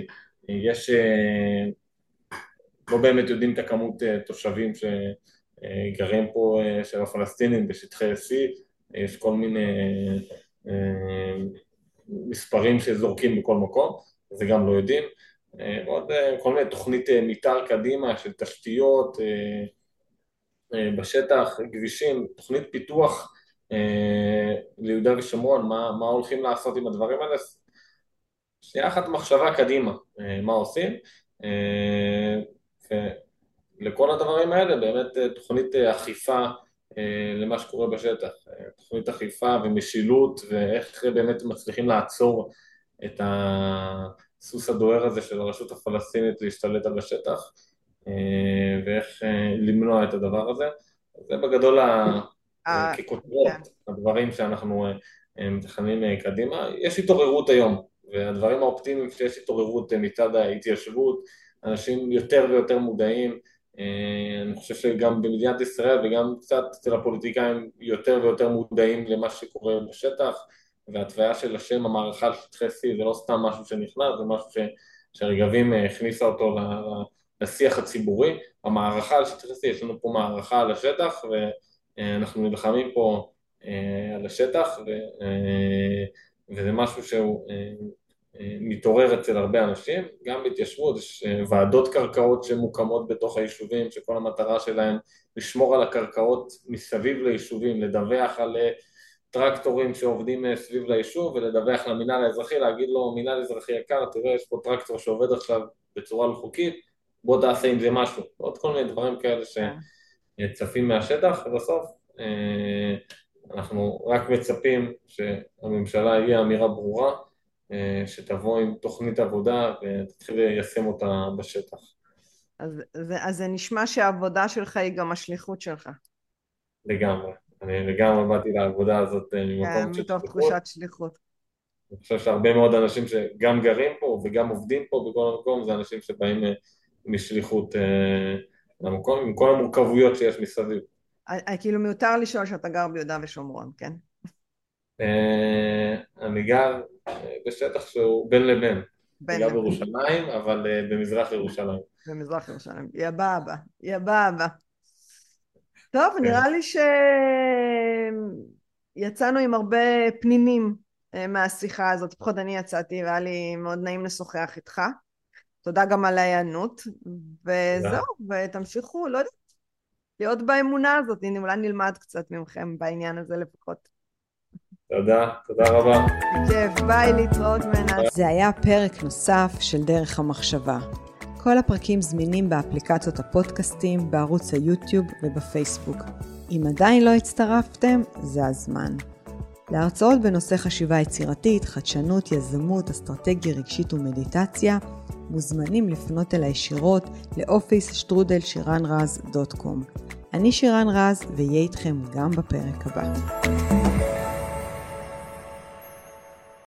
יש, לא באמת יודעים את הכמות תושבים שגרים פה של הפלסטינים בשטחי C, יש כל מיני מספרים שזורקים בכל מקום, זה גם לא יודעים. אה, עוד אה, כל מיני תוכנית מתאר קדימה של תשתיות בשטח, כבישים, תוכנית פיתוח ליהודה ושומרון, מה, מה הולכים לעשות עם הדברים האלה. שנייה אחת מחשבה קדימה, מה עושים. ולכל הדברים האלה באמת תוכנית אכיפה אה, למה שקורה בשטח, אה, תוכנית אכיפה ומשילות ואיך באמת מצליחים לעצור את הסוס הדוהר הזה של הרשות הפלסטינית להשתלט על השטח אה, ואיך למנוע את הדבר הזה. זה בגדול ככותרות כן. הדברים שאנחנו מתכננים קדימה. יש התעוררות היום, והדברים האופטימיים שיש התעוררות מצד ההתיישבות, אנשים יותר ויותר מודעים אה, אני חושב שגם במדינת ישראל וגם קצת אצל הפוליטיקאים יותר ויותר מודעים למה שקורה בשטח והתוויה של השם המערכה על שטחי C זה לא סתם משהו שנכנס, זה משהו ש, שרגבים אה, הכניסה אותו לשיח הציבורי. המערכה על שטחי C, יש לנו פה מערכה על השטח ואנחנו נלחמים פה אה, על השטח ו, וזה משהו שהוא מתעורר אצל הרבה אנשים, גם בהתיישבות יש ועדות קרקעות שמוקמות בתוך היישובים שכל המטרה שלהם לשמור על הקרקעות מסביב ליישובים, לדווח על טרקטורים שעובדים סביב ליישוב ולדווח למינהל האזרחי, להגיד לו מינהל אזרחי יקר, תראה יש פה טרקטור שעובד עכשיו בצורה לא חוקית, בוא תעשה עם זה משהו, עוד כל מיני דברים כאלה שצפים מהשטח. ובסוף אנחנו רק מצפים שהממשלה יהיה אמירה ברורה שתבוא עם תוכנית עבודה ותתחיל ליישם אותה בשטח. אז זה, אז זה נשמע שהעבודה שלך היא גם השליחות שלך. לגמרי. אני לגמרי באתי לעבודה הזאת אה, ממקום של שליחות. מתוך תחושת שליחות. אני חושב שהרבה מאוד אנשים שגם גרים פה וגם עובדים פה בכל המקום, זה אנשים שבאים אה, משליחות אה, למקום, עם כל המורכבויות שיש מסביב. כאילו מיותר לשאול שאתה גר ביהודה ושומרון, כן? אני גר בשטח שהוא בין לבין. בין לבין. בירושלים, אבל במזרח ירושלים. במזרח ירושלים. יא באבא, יא באבא. טוב, כן. נראה לי שיצאנו עם הרבה פנינים אה, מהשיחה הזאת, לפחות אני יצאתי והיה לי מאוד נעים לשוחח איתך. תודה גם על ההיענות, וזהו, ותמשיכו, לא יודעת, להיות באמונה הזאת, הנה אולי נלמד קצת ממכם בעניין הזה לפחות. תודה, תודה רבה. כיף, ביי, להתראות מנה. זה היה פרק נוסף של דרך המחשבה. כל הפרקים זמינים באפליקציות הפודקאסטים, בערוץ היוטיוב ובפייסבוק. אם עדיין לא הצטרפתם, זה הזמן. להרצאות בנושא חשיבה יצירתית, חדשנות, יזמות, אסטרטגיה רגשית ומדיטציה, מוזמנים לפנות אל הישירות לאופיס שטרודל שירן רז דוט קום. אני שירן רז, ואהיה איתכם גם בפרק הבא.